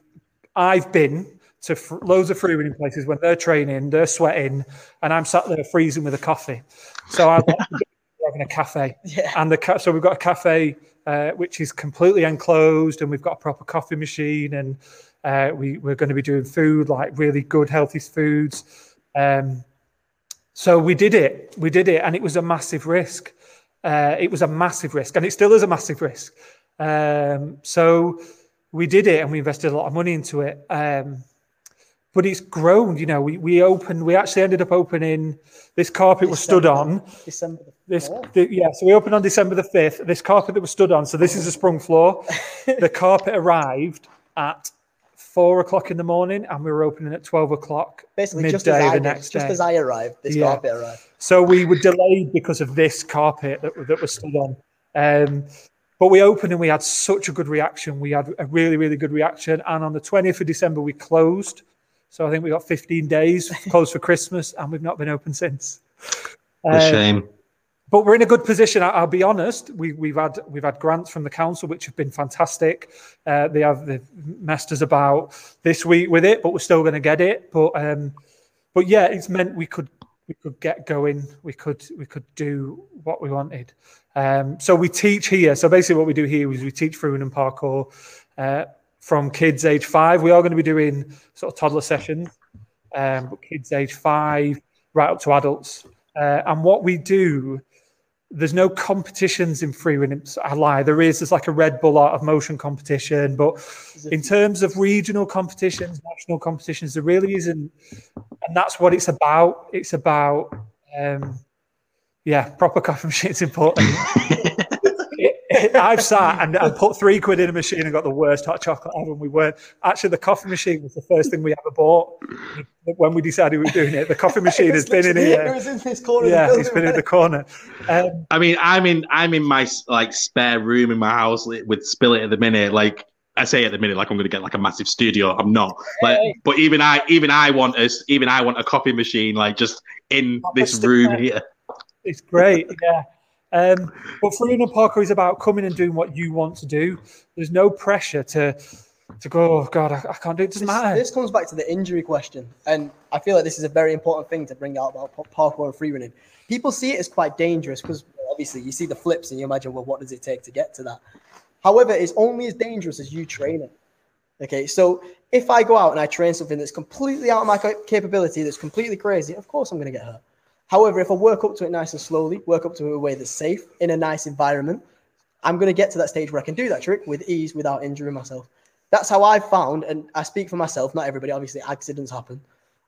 I've been to loads of free running places when they're training, they're sweating, and I'm sat there freezing with a coffee. So I want to having a cafe. Yeah. And the ca- so we've got a cafe uh, which is completely enclosed, and we've got a proper coffee machine, and uh, we we're going to be doing food like really good, healthy foods. Um, so we did it. We did it, and it was a massive risk. Uh, it was a massive risk, and it still is a massive risk. Um, so we did it, and we invested a lot of money into it. Um, but it's grown. You know, we we opened. We actually ended up opening. This carpet was stood on. December the This, 4th. the, yeah, so we opened on December the 5th. This carpet that was stood on, so this is a sprung floor. the carpet arrived at four o'clock in the morning and we were opening at 12 o'clock Basically, just as I the next just day. as I arrived, this Yeah. carpet arrived. So we were delayed because of this carpet that, that was stood on. Um, but we opened and we had such a good reaction. We had a really, really good reaction. And on the 20th of December, we closed. So I think we got 15 days closed for Christmas and we've not been open since. A Uh, shame. but we're in a good position. I- I'll be honest. We, we've had we've had grants from the council, which have been fantastic. Uh, they have they've messed us about this week with it, but we're still going to get it. But um, but yeah, it's meant we could we could get going. We could we could do what we wanted. Um, so we teach here. So basically, what we do here is we teach free running and parkour uh, from kids age five. We are going to be doing sort of toddler sessions, um, but kids age five right up to adults. Uh, and what we do there's no competitions in free running. I lie. There is. There's like a Red Bull Art of Motion competition, but in terms of regional competitions, national competitions, there really isn't. And that's what it's about. It's about, um, yeah, proper coffee machine's important. It- it- I've sat and, and put three quid in a machine and got the worst hot chocolate ever. And we weren't actually the coffee machine was the first thing we ever bought when we decided we were doing it. The coffee machine has been in here. It was in this corner. Yeah, of the it's building, been in the corner. Um, I mean, I'm in I'm in my like spare room in my house li- with Spill It at the minute. Like I say at the minute, like I'm going to get like a massive studio. I'm not. Like, Hey. but even I even I want us even I want a coffee machine like just in Proper this room there. here. It's great, yeah. Um, but and Parkour is about coming and doing what you want to do. There's no pressure to to go. Oh God, I, I can't do it. It doesn't This, matter. this comes back to the injury question, and I feel like this is a very important thing to bring out about pa- parkour and free running. People see it as quite dangerous because obviously you see the flips and you imagine, well, what does it take to get to that? However, it's only as dangerous as you train it. Okay, so if I go out and I train something that's completely out of my capability, that's completely crazy, of course I'm going to get hurt. However, if I work up to it nice and slowly, work up to it in a way that's safe in a nice environment, I'm going to get to that stage where I can do that trick with ease without injuring myself. That's how I found, and I speak for myself, not everybody, obviously, accidents happen.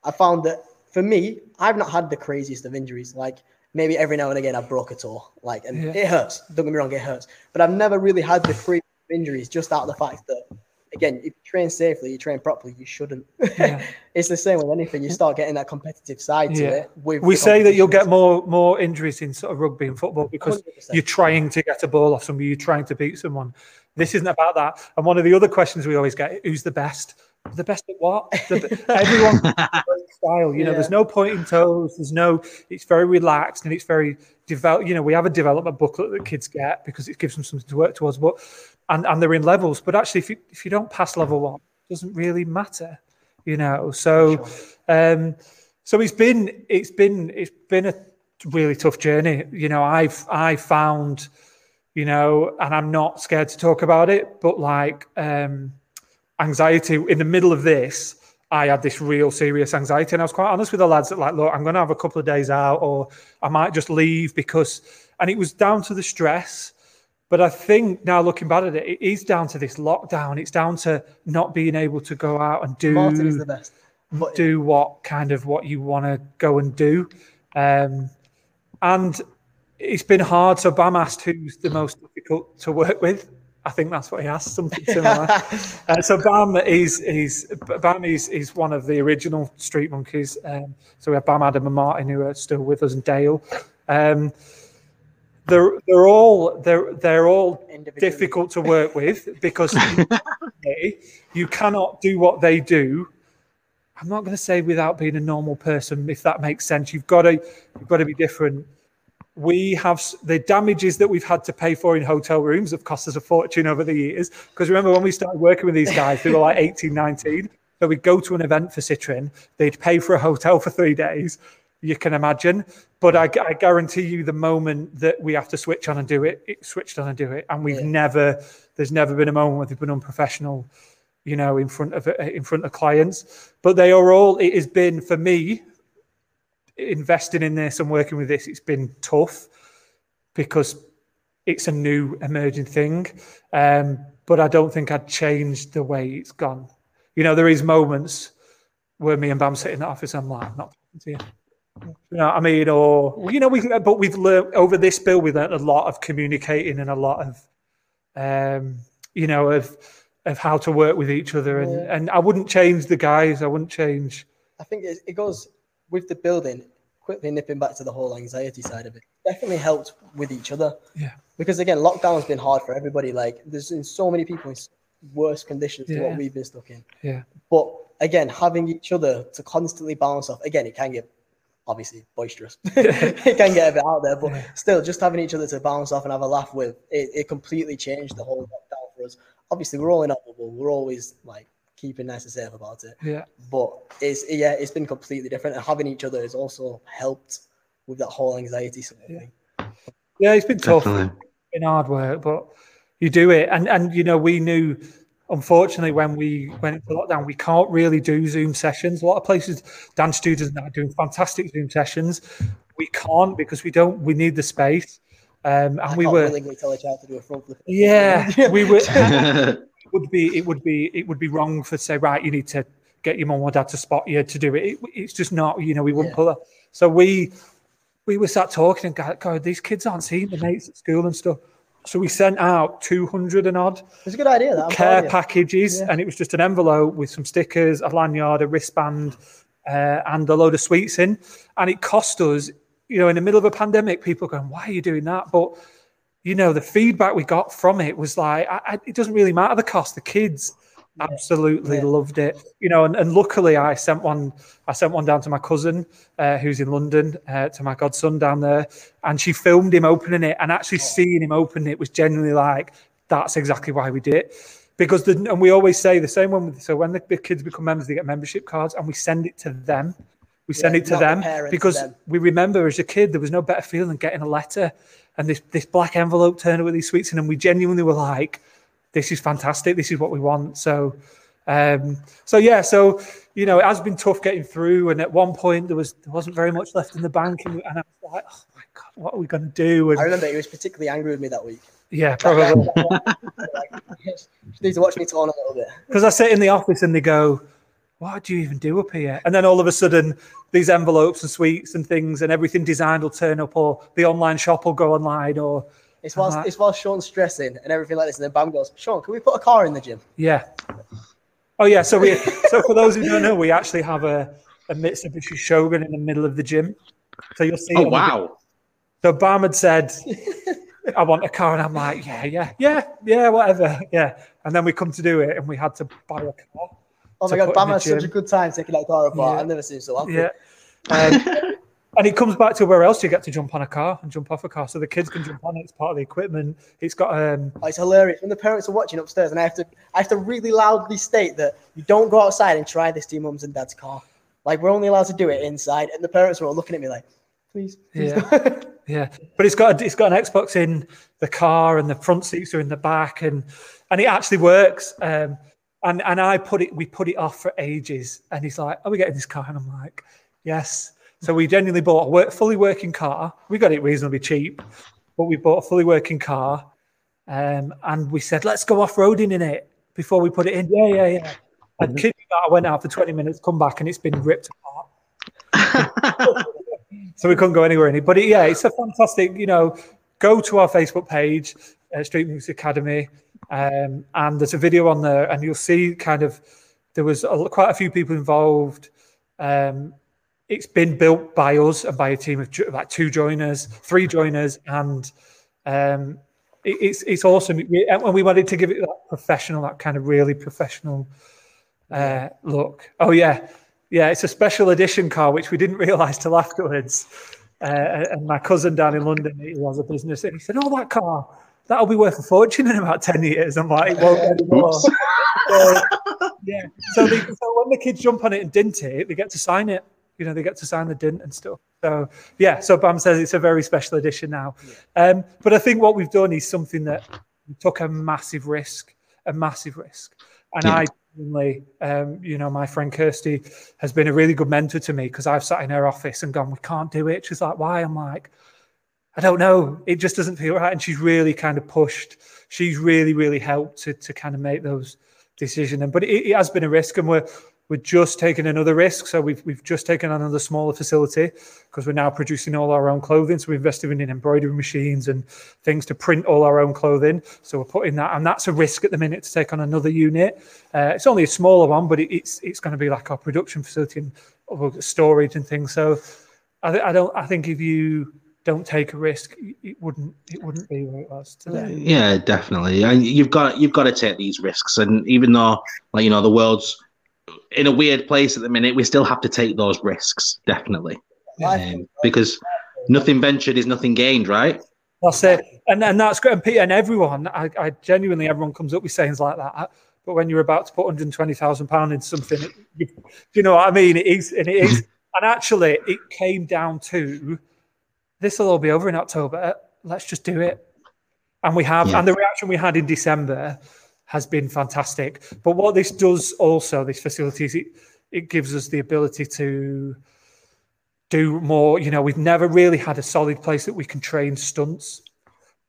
I found that for me, I've not had the craziest of injuries. Like maybe every now and again I broke a toe, like, and Yeah. it hurts. Don't get me wrong, it hurts. But I've never really had the free of injuries just out of the fact that, again, if you train safely, you train properly, you shouldn't. Yeah. it's the same with anything. You start getting that competitive side to Yeah. it. We say that you'll get more more injuries in sort of rugby and football because 100%. you're trying to get a ball off somebody, you're trying to beat someone. This isn't about that. And one of the other questions we always get: Who's the best? The best at what? The, everyone style. You know, Yeah. there's no pointing toes. There's no. It's very relaxed and it's very develop. You know, we have a development booklet that kids get because it gives them something to work towards. But and and they're in levels. But actually, if you if you don't pass level one, it doesn't really matter. You know, so um, so it's been it's been it's been a really tough journey. You know, I've I found, you know, and I'm not scared to talk about it, but like um anxiety in the middle of this, I had this real serious anxiety. And I was quite honest with the lads that like, look, I'm gonna have a couple of days out or I might just leave because and it was down to the stress. But I think now looking back at it, it is down to this lockdown. It's down to not being able to go out and do Martin is the best. But do what kind of what you want to go and do. Um, and it's been hard. So Bam asked who's the most difficult to work with. I think that's what he asked, something similar. uh, so Bam is is Bam is is one of the original Street Monkeys. Um, so we have Bam, Adam, and Martin who are still with us, and Dale. Um, they're they're all they're they're all difficult to work with because you cannot do what they do. I'm not going to say without being a normal person, if that makes sense. You've got to you've got to be different. We have the damages that we've had to pay for in hotel rooms have cost us a fortune over the years. Because remember when we started working with these guys, they were like 18, 19. So we'd go to an event for Citroen, they'd pay for a hotel for three days, you can imagine. But I, I guarantee you, the moment that we have to switch on and do it, it switched on and do it. And we've Yeah. never, there's never been a moment where they've been unprofessional, you know, in front of in front of clients. But they are all. It has been for me investing in this and working with this. It's been tough because it's a new emerging thing. Um, but I don't think I'd change the way it's gone. You know, there is moments where me and Bam sit in the office. I'm like, I'm not talking to you. You know I mean? Or you know, we but we've learned over this bill. We learned a lot of communicating and a lot of, um, you know, of of how to work with each other. And Yeah. and I wouldn't change the guys. I wouldn't change. I think it, it goes with the building. Quickly nipping back to the whole anxiety side of it, definitely helped with each other. Yeah. Because again, lockdown's been hard for everybody. Like, there's been so many people in worse conditions to Yeah. what we've been stuck in. Yeah. But again, having each other to constantly bounce off. Again, it can get obviously boisterous. it can get a bit out there, but Yeah. still, just having each other to bounce off and have a laugh with, it, it completely changed the whole lockdown for us. Obviously, we're all in our bubble. We're always like keeping nice and safe about it Yeah. but it's yeah, it's been completely different. And having each other has also helped with that whole anxiety sort of Yeah. thing. Yeah. It's been tough. Definitely. been hard work, but you do it. And and you know, we knew unfortunately when we went into lockdown, we can't really do Zoom sessions. A lot of places, dance studios now are doing fantastic Zoom sessions. We can't because we don't. We need the space. Um, and I we can't were, willingly tell a child to do a front flip. yeah, we were. it would be, it would be, it would be wrong for say, right, you need to get your mum or dad to spot you to do it. it it's just not, you know, we wouldn't Yeah. pull that. So we, we were sat talking and God, God, these kids aren't seeing the mates at school and stuff. So we sent out 200 and odd It's a good idea. That care packages, Yeah. and it was just an envelope with some stickers, a lanyard, a wristband, uh, and a load of sweets in. And it cost us, you know, in the middle of a pandemic, people going, "Why are you doing that?" But you know, the feedback we got from it was like, I, I, it doesn't really matter the cost. The kids absolutely Yeah. loved it, you know. And, and luckily, I sent one. I sent one down to my cousin, uh, who's in London, uh, to my godson down there, and she filmed him opening it. And actually seeing him open it was genuinely like, that's exactly why we did it. Because the, and we always say the same when so when the kids become members, they get membership cards, and we send it to them. We send Yeah, it to not the them because them. we remember as a kid there was no better feeling than getting a letter and this this black envelope turned up with these sweets in, and we genuinely were like, "This is fantastic. This is what we want." So, um, so yeah, so you know, it has been tough getting through, and at one point there was there wasn't very much left in the bank, and, and I was like, "Oh my god, what are we going to do?" And I remember he was particularly angry with me that week. yeah, probably you need to watch me tone a little bit. because I sit in the office and they go, "What do you even do up here?" And then all of a sudden, these envelopes and sweets and things and everything designed will turn up, or the online shop will go online, or It's whilst, Uh-huh. it's while Sean's stressing and everything like this, and then Bam goes, Sean, can we put a car in the gym? Yeah. Oh yeah. So we so for those who don't know, we actually have a, a Mitsubishi Shogun in the middle of the gym. So you'll see. oh on the- wow! So Bam had said, "I want a car," and I'm like, "Yeah, yeah, yeah, yeah, whatever, yeah." And then we come to do it, and we had to buy a car. Oh my god, Bam had has such a good time taking that car apart. Yeah. I've never seen so happy. Yeah. Um, and it comes back to where else you get to jump on a car and jump off a car, so the kids can jump on it. It's part of the equipment. It's got um, Oh, it's hilarious when the parents are watching upstairs, and I have to, I have to really loudly state that you don't go outside and try this to your mum's and dad's car. Like we're only allowed to do it inside, and the parents are all looking at me like, please, please. Yeah. Yeah, but it's got a, it's got an Xbox in the car, and the front seats are in the back, and and it actually works. Um, and and I put it, we put it off for ages, and he's like, "Are we getting this car?" And I'm like, "Yes." So we genuinely bought a work, fully working car. We got it reasonably cheap, but we bought a fully working car, um, and we said, "Let's go off roading in it before we put it in." Yeah, yeah, yeah. And kid you not, I went out for 20 minutes, come back, and it's been ripped apart so we couldn't go anywhere in it. But it, yeah, it's a fantastic. You know, go to our Facebook page, uh, Street Monkeys Academy, um, and there's a video on there, and you'll see kind of there was a, quite a few people involved. Um, it's been built by us and by a team of like two joiners, three joiners, and um, it, it's it's awesome. We, and we wanted to give it that professional, that kind of really professional uh, look. Oh yeah, yeah, it's a special edition car, which we didn't realise till afterwards. Uh, and my cousin down in London, he has a business, and he said, "Oh, that car, that'll be worth a fortune in about ten years." I'm like, "It won't anymore." So, yeah. So, they, so when the kids jump on it and dint it, they get to sign it. You know, they get to sign the dint and stuff. So yeah, so Bam says it's a very special edition now. Um, but I think what we've done is something that took a massive risk, a massive risk, and Yeah. I. Um, you know, my friend Kirsty has been a really good mentor to me because I've sat in her office and gone, "We can't do it." She's like, "Why?" I'm like, I don't know. It just doesn't feel right. And she's really kind of pushed. She's really, really helped to, to kind of make those decisions. And but it, it has been a risk, and we're we're just taking another risk. So we've we've just taken another smaller facility because we're now producing all our own clothing. So we're investing in embroidery machines and things to print all our own clothing. So we're putting that, and that's a risk at the minute to take on another unit. Uh, it's only a smaller one, but it, it's it's going to be like our production facility and storage and things. So I, I don't. I think if you don't take a risk, it- it wouldn't. It wouldn't be where it was today. Yeah, definitely. And you've got you've got to take these risks. And even though, like you know, the world's in a weird place at the minute, we still have to take those risks. Definitely, um, because nothing ventured is nothing gained, right? That's it. And and that's great. And Peter and everyone, I, I genuinely, everyone comes up with sayings like that. But when you're about to put 120,000 pound into something, it, you, do you know what I mean? It is, and it is. and actually, it came down to this will all be over in October. Let's just do it. And we have, Yeah. and the reaction we had in December has been fantastic. But what this does also, this facility, it, it gives us the ability to do more. You know, we've never really had a solid place that we can train stunts.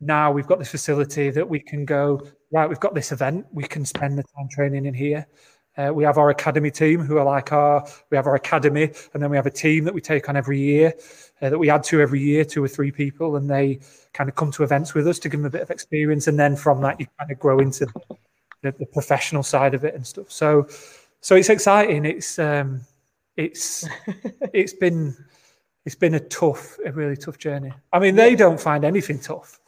Now we've got this facility that we can go, right, we've got this event, we can spend the time training in here. Uh, we have our academy team who are like our, we have our academy, and then we have a team that we take on every year, uh, that we add to every year, two or three people, and they kind of come to events with us to give them a bit of experience. And then from that, you kind of grow into the, the professional side of it and stuff. So, so it's exciting. It's, um, it's, it's been, it's been a tough, a really tough journey. I mean, they don't find anything tough.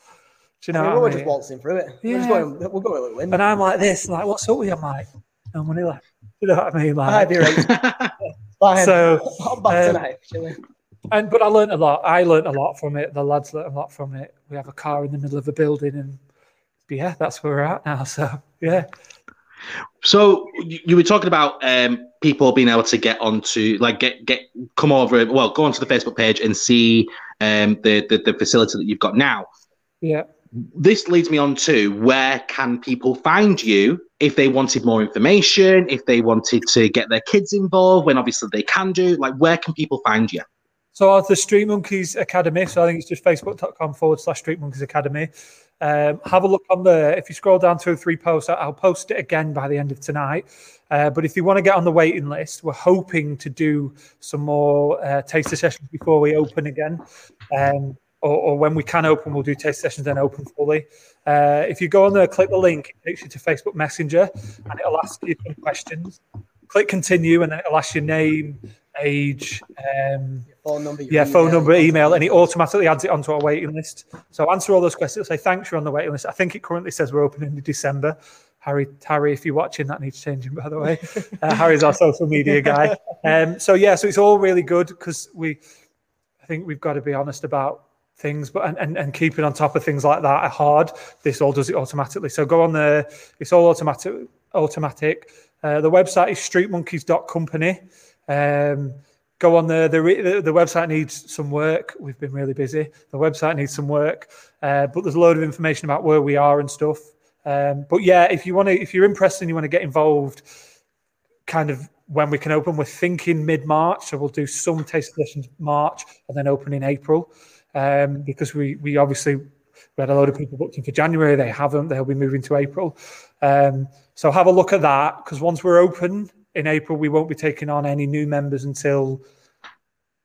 Do you know? I mean, we're I just waltzing through it. Yeah. We're just going, we'll go a little in. And I'm like this, like, what's up with you? I'm like, no money left. You know what I mean? Like, Like, be right. So, I'm back um, tonight, actually. and but I learned a lot. I learned a lot from it. The lads learned a lot from it. We have a car in the middle of a building, and yeah, that's where we're at now. So yeah, So you, were talking about um, people being able to get onto, like, get get come over, well, go onto the Facebook page and see um, the, the the facility that you've got now. yeah. This leads me on to where can people find you if they wanted more information, if they wanted to get their kids involved, when obviously they can do. Like, where can people find you? So the Street Monkeys Academy. So I think it's just facebook.com forward slash Street Monkeys Academy. Um, have a look on there. If you scroll down two or three posts, I'll post it again by the end of tonight. Uh, but if you want to get on the waiting list, we're hoping to do some more uh, taster sessions before we open again. Um, or, or when we can open, we'll do taste sessions then open fully. Uh, if you go on there, click the link, it takes you to Facebook Messenger and it'll ask you some questions. Click continue and then it'll ask your name, age, um, Phone number. yeah, phone email, number, email, and it automatically adds it onto our waiting list. So answer all those questions. Say thanks, you're on the waiting list. I think it currently says we're opening in December. Harry, Harry, if you're watching, that needs changing, by the way. Uh, Harry's our social media guy. Um, so yeah, so it's all really good because we, I think we've got to be honest about things, but and, and, and keeping on top of things like that are hard. This all does it automatically. So go on there. It's all automatic. Automatic. Uh, the website is streetmonkeys.company. Um, go on there. The, the the website needs some work. We've been really busy. The website needs some work, uh, but there's a load of information about where we are and stuff. Um, but yeah, if you want to, if you're interested and you want to get involved, kind of when we can open, we're thinking mid March. So we'll do some taste sessions March and then open in April um, because we we obviously we had a load of people booked in for January. They haven't. They'll be moving to April. Um, so have a look at that because once we're open in April, we won't be taking on any new members until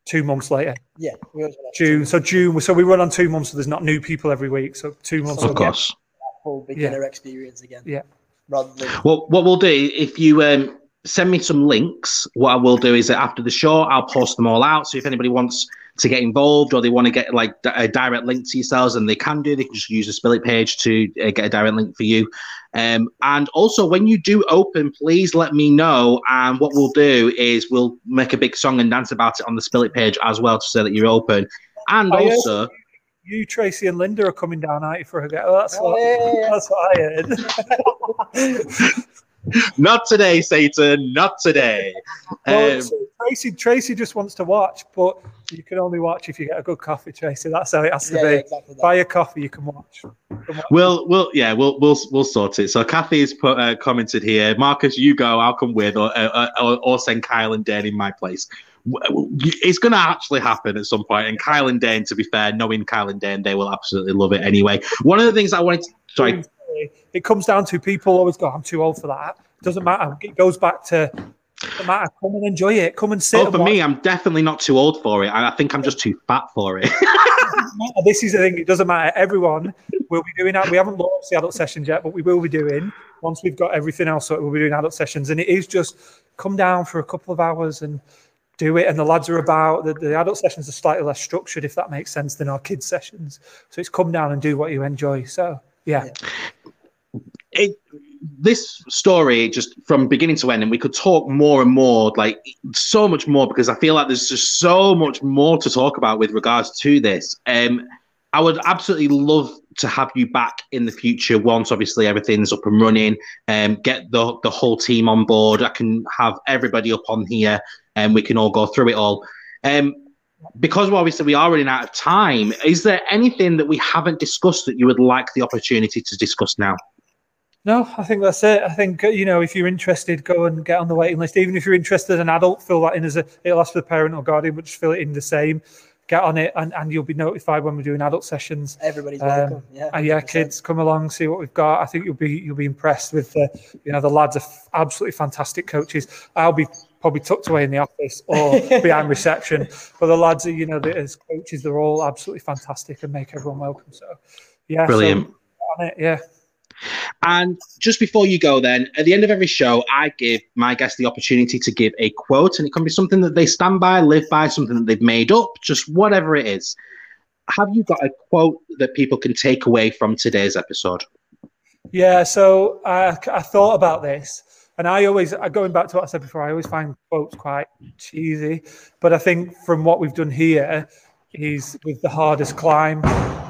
two months later, Yeah. we always want to June. So June. So we run on two months. So there's not new people every week. So two months. Of course. have full beginner experience again. Yeah. Rather than Well, what we'll do if you um, send me some links, what I will do is that after the show, I'll post them all out. So if anybody wants to get involved or they want to get like a direct link to yourselves, and they can do, they can just use the Spill It page to uh, get a direct link for you. Um, and also, when you do open, please let me know. And what we'll do is we'll make a big song and dance about it on the Spill It page as well to say that you're open. And yeah. also, You, Tracy, and Linda are coming down at you for a go. Oh, that's, Oh, what, yeah, yeah, yeah. that's what I heard. not today, Satan. Not today. Well, Um, so Tracy, Tracy just wants to watch, but you can only watch if you get a good coffee, Tracy. That's how it has to Yeah, be. yeah, exactly. Buy a coffee, you can watch. Can watch. We'll, we'll, yeah, we'll, we'll, we'll sort it. So Kathy's put uh, commented here. Marcus, you go. I'll come with, or, uh, or, or send Kyle and Dane in my place. W- w- It's going to actually happen at some point. And Kyle and Dane, to be fair, knowing Kyle and Dane, they will absolutely love it anyway. One of the things I wanted to, sorry, It comes down to people always go, I'm too old for that. Doesn't matter. It goes back to doesn't matter. Come and enjoy it. Come and sit. oh, and for watch. me, I'm definitely not too old for it. I I think I'm just too fat for it. This is the thing. It doesn't matter. Everyone will be doing that. We haven't launched the adult sessions yet, but we will be doing once we've got everything else. So we'll be doing adult sessions, and it is just come down for a couple of hours and do it. And the lads are about the, the adult sessions are slightly less structured, if that makes sense, than our kids sessions. So it's come down and do what you enjoy. So yeah, it this story just from beginning to end and we could talk more and more like so much more because i feel like there's just so much more to talk about with regards to this. Um i would absolutely love to have you back in the future once obviously everything's up and running and um, get the the whole team on board. I can have everybody up on here and we can all go through it all. Um because obviously we are running out of time is there anything that we haven't discussed that you would like the opportunity to discuss now No, I think that's it. I think uh, you know if you're interested, go and get on the waiting list. Even if you're interested as an adult, fill that in as a. It'll ask for the parent or guardian, but just fill it in the same. Get on it, and, and you'll be notified when we're doing adult sessions. Everybody's Um, welcome. Yeah, And yeah, 100%. kids, come along, see what we've got. I think you'll be you'll be impressed with the you know the lads are f- absolutely fantastic coaches. I'll be probably tucked away in the office or behind reception, but the lads are you know the, as coaches they're all absolutely fantastic and make everyone welcome. So yeah, brilliant get on it, yeah. And just before you go, then, at the end of every show, I give my guests the opportunity to give a quote, and it can be something that they stand by, live by, something that they've made up, just whatever it is. Have you got a quote that people can take away from today's episode? Yeah, so I, I thought about this, and I always, uh, going back to what I said before, I always find quotes quite cheesy. But I think from what we've done here, he's with the hardest climb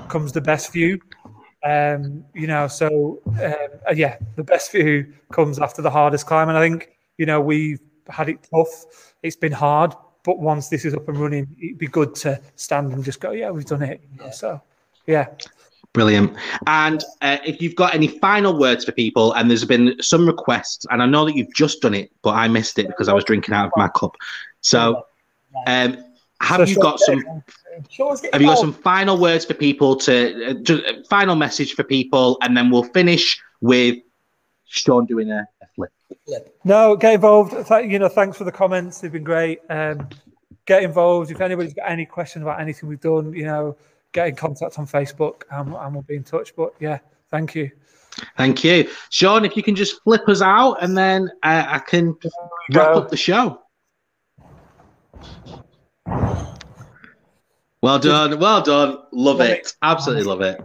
comes the best view. Um, you know, so um, uh, yeah, the best view comes after the hardest climb, and I think you know we've had it tough. It's been hard, but once this is up and running, it'd be good to stand and just go, yeah, we've done it. So yeah. Brilliant. And uh, if you've got any final words for people, and there's been some requests, and I know that you've just done it, but I missed it because I was drinking out of my cup. So, um, have So you got some? Have you got some final words for people to uh, just a final message for people, and then we'll finish with Sean doing a, a flip. Flip. No, get involved. Th- you know, thanks for the comments. They've been great. Um, get involved. If anybody's got any questions about anything we've done, you know, get in contact on Facebook and, and we'll be in touch. But yeah, thank you. Thank you, Sean. If you can just flip us out, and then uh, I can wrap up the show. Well done, well done. Love, Love it. it. absolutely love it.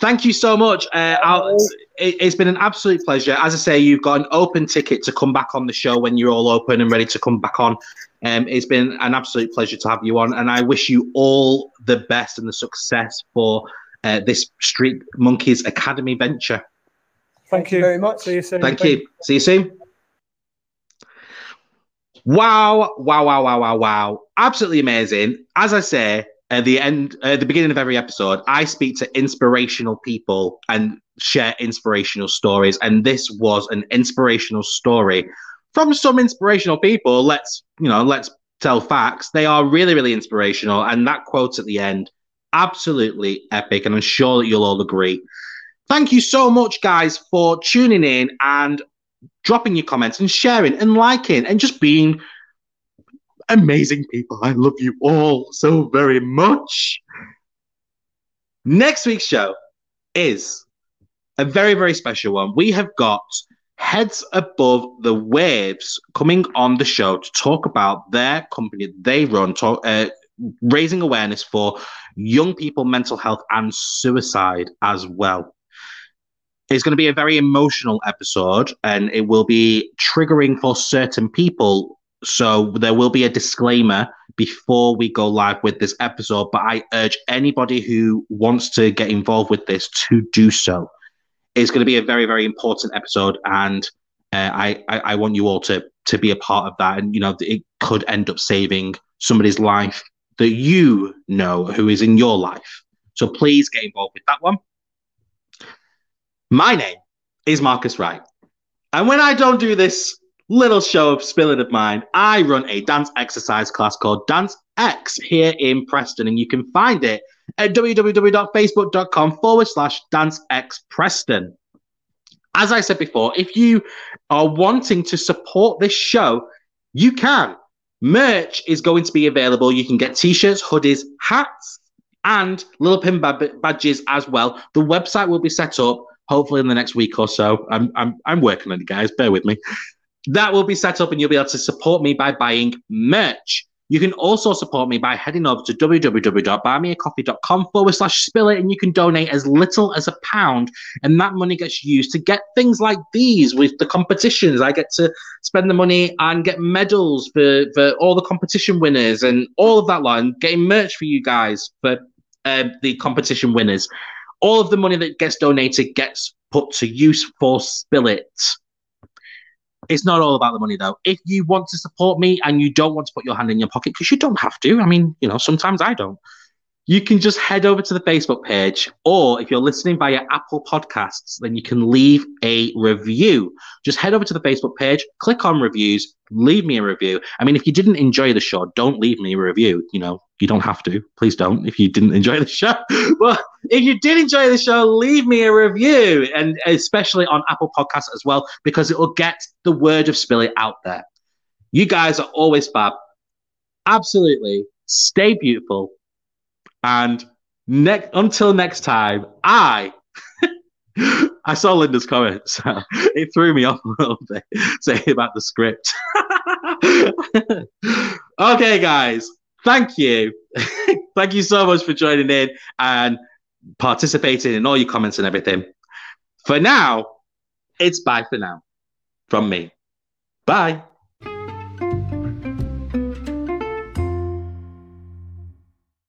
Thank you so much. Uh, I'll, it, it's been an absolute pleasure. As I say, you've got an open ticket to come back on the show when you're all open and ready to come back on. Um, it's been an absolute pleasure to have you on, and I wish you all the best and the success for uh, this Street Monkeys Academy venture. Thank, Thank you very much. See you soon. Thank you. See you soon. Wow, wow, wow, wow, wow, wow. Absolutely amazing. As I say, at the end, at the beginning of every episode, I speak to inspirational people and share inspirational stories. And this was an inspirational story from some inspirational people. Let's, you know, let's tell facts. They are really, really inspirational. And that quote at the end, absolutely epic. And I'm sure that you'll all agree. Thank you so much, guys, for tuning in and dropping your comments and sharing and liking and just being amazing people. I love you all so very much. Next week's show is a very, very special one. We have got Heads Above the Waves coming on the show to talk about their company they run, talk, uh, raising awareness for young people, mental health, and suicide as well. It's going to be a very emotional episode and it will be triggering for certain people. So there will be a disclaimer before we go live with this episode, but I urge anybody who wants to get involved with this to do so. It's going to be a very, very important episode and uh, I, I I want you all to to be a part of that, and you know it could end up saving somebody's life that you know who is in your life. So please get involved with that one. My name is Marcus Wright. And when I don't do this little show of spilling of mine, I run a dance exercise class called Dance X here in Preston. And you can find it at www.facebook.com forward slash Dance X Preston. As I said before, if you are wanting to support this show, you can. Merch is going to be available. You can get t shirts, hoodies, hats, and little pin badges as well. The website will be set up hopefully in the next week or so. I'm, I'm, I'm working on it, guys. Bear with me. That will be set up, and you'll be able to support me by buying merch. You can also support me by heading over to www.buymeacoffee.com forward slash spill it, and you can donate as little as a pound. And that money gets used to get things like these with the competitions. I get to spend the money and get medals for, for all the competition winners and all of that line, getting merch for you guys for uh, the competition winners. All of the money that gets donated gets put to use for Spill It. It's not all about the money, though. If you want to support me and you don't want to put your hand in your pocket, because you don't have to. I mean, you know, sometimes I don't you can just head over to the Facebook page, or if you're listening via Apple Podcasts, then you can leave a review. Just head over to the Facebook page, click on reviews, leave me a review. I mean, if you didn't enjoy the show, don't leave me a review. You know, you don't have to. Please don't if you didn't enjoy the show. but if you did enjoy the show, leave me a review, and especially on Apple Podcasts as well, because it will get the word of Spill It out there. You guys are always fab. Absolutely. Stay beautiful and next until next time, I I saw Linda's comments. it threw me off a little bit saying about the script. okay, guys. Thank you. thank you so much for joining in and participating in all your comments and everything. For now, it's bye for now from me. Bye.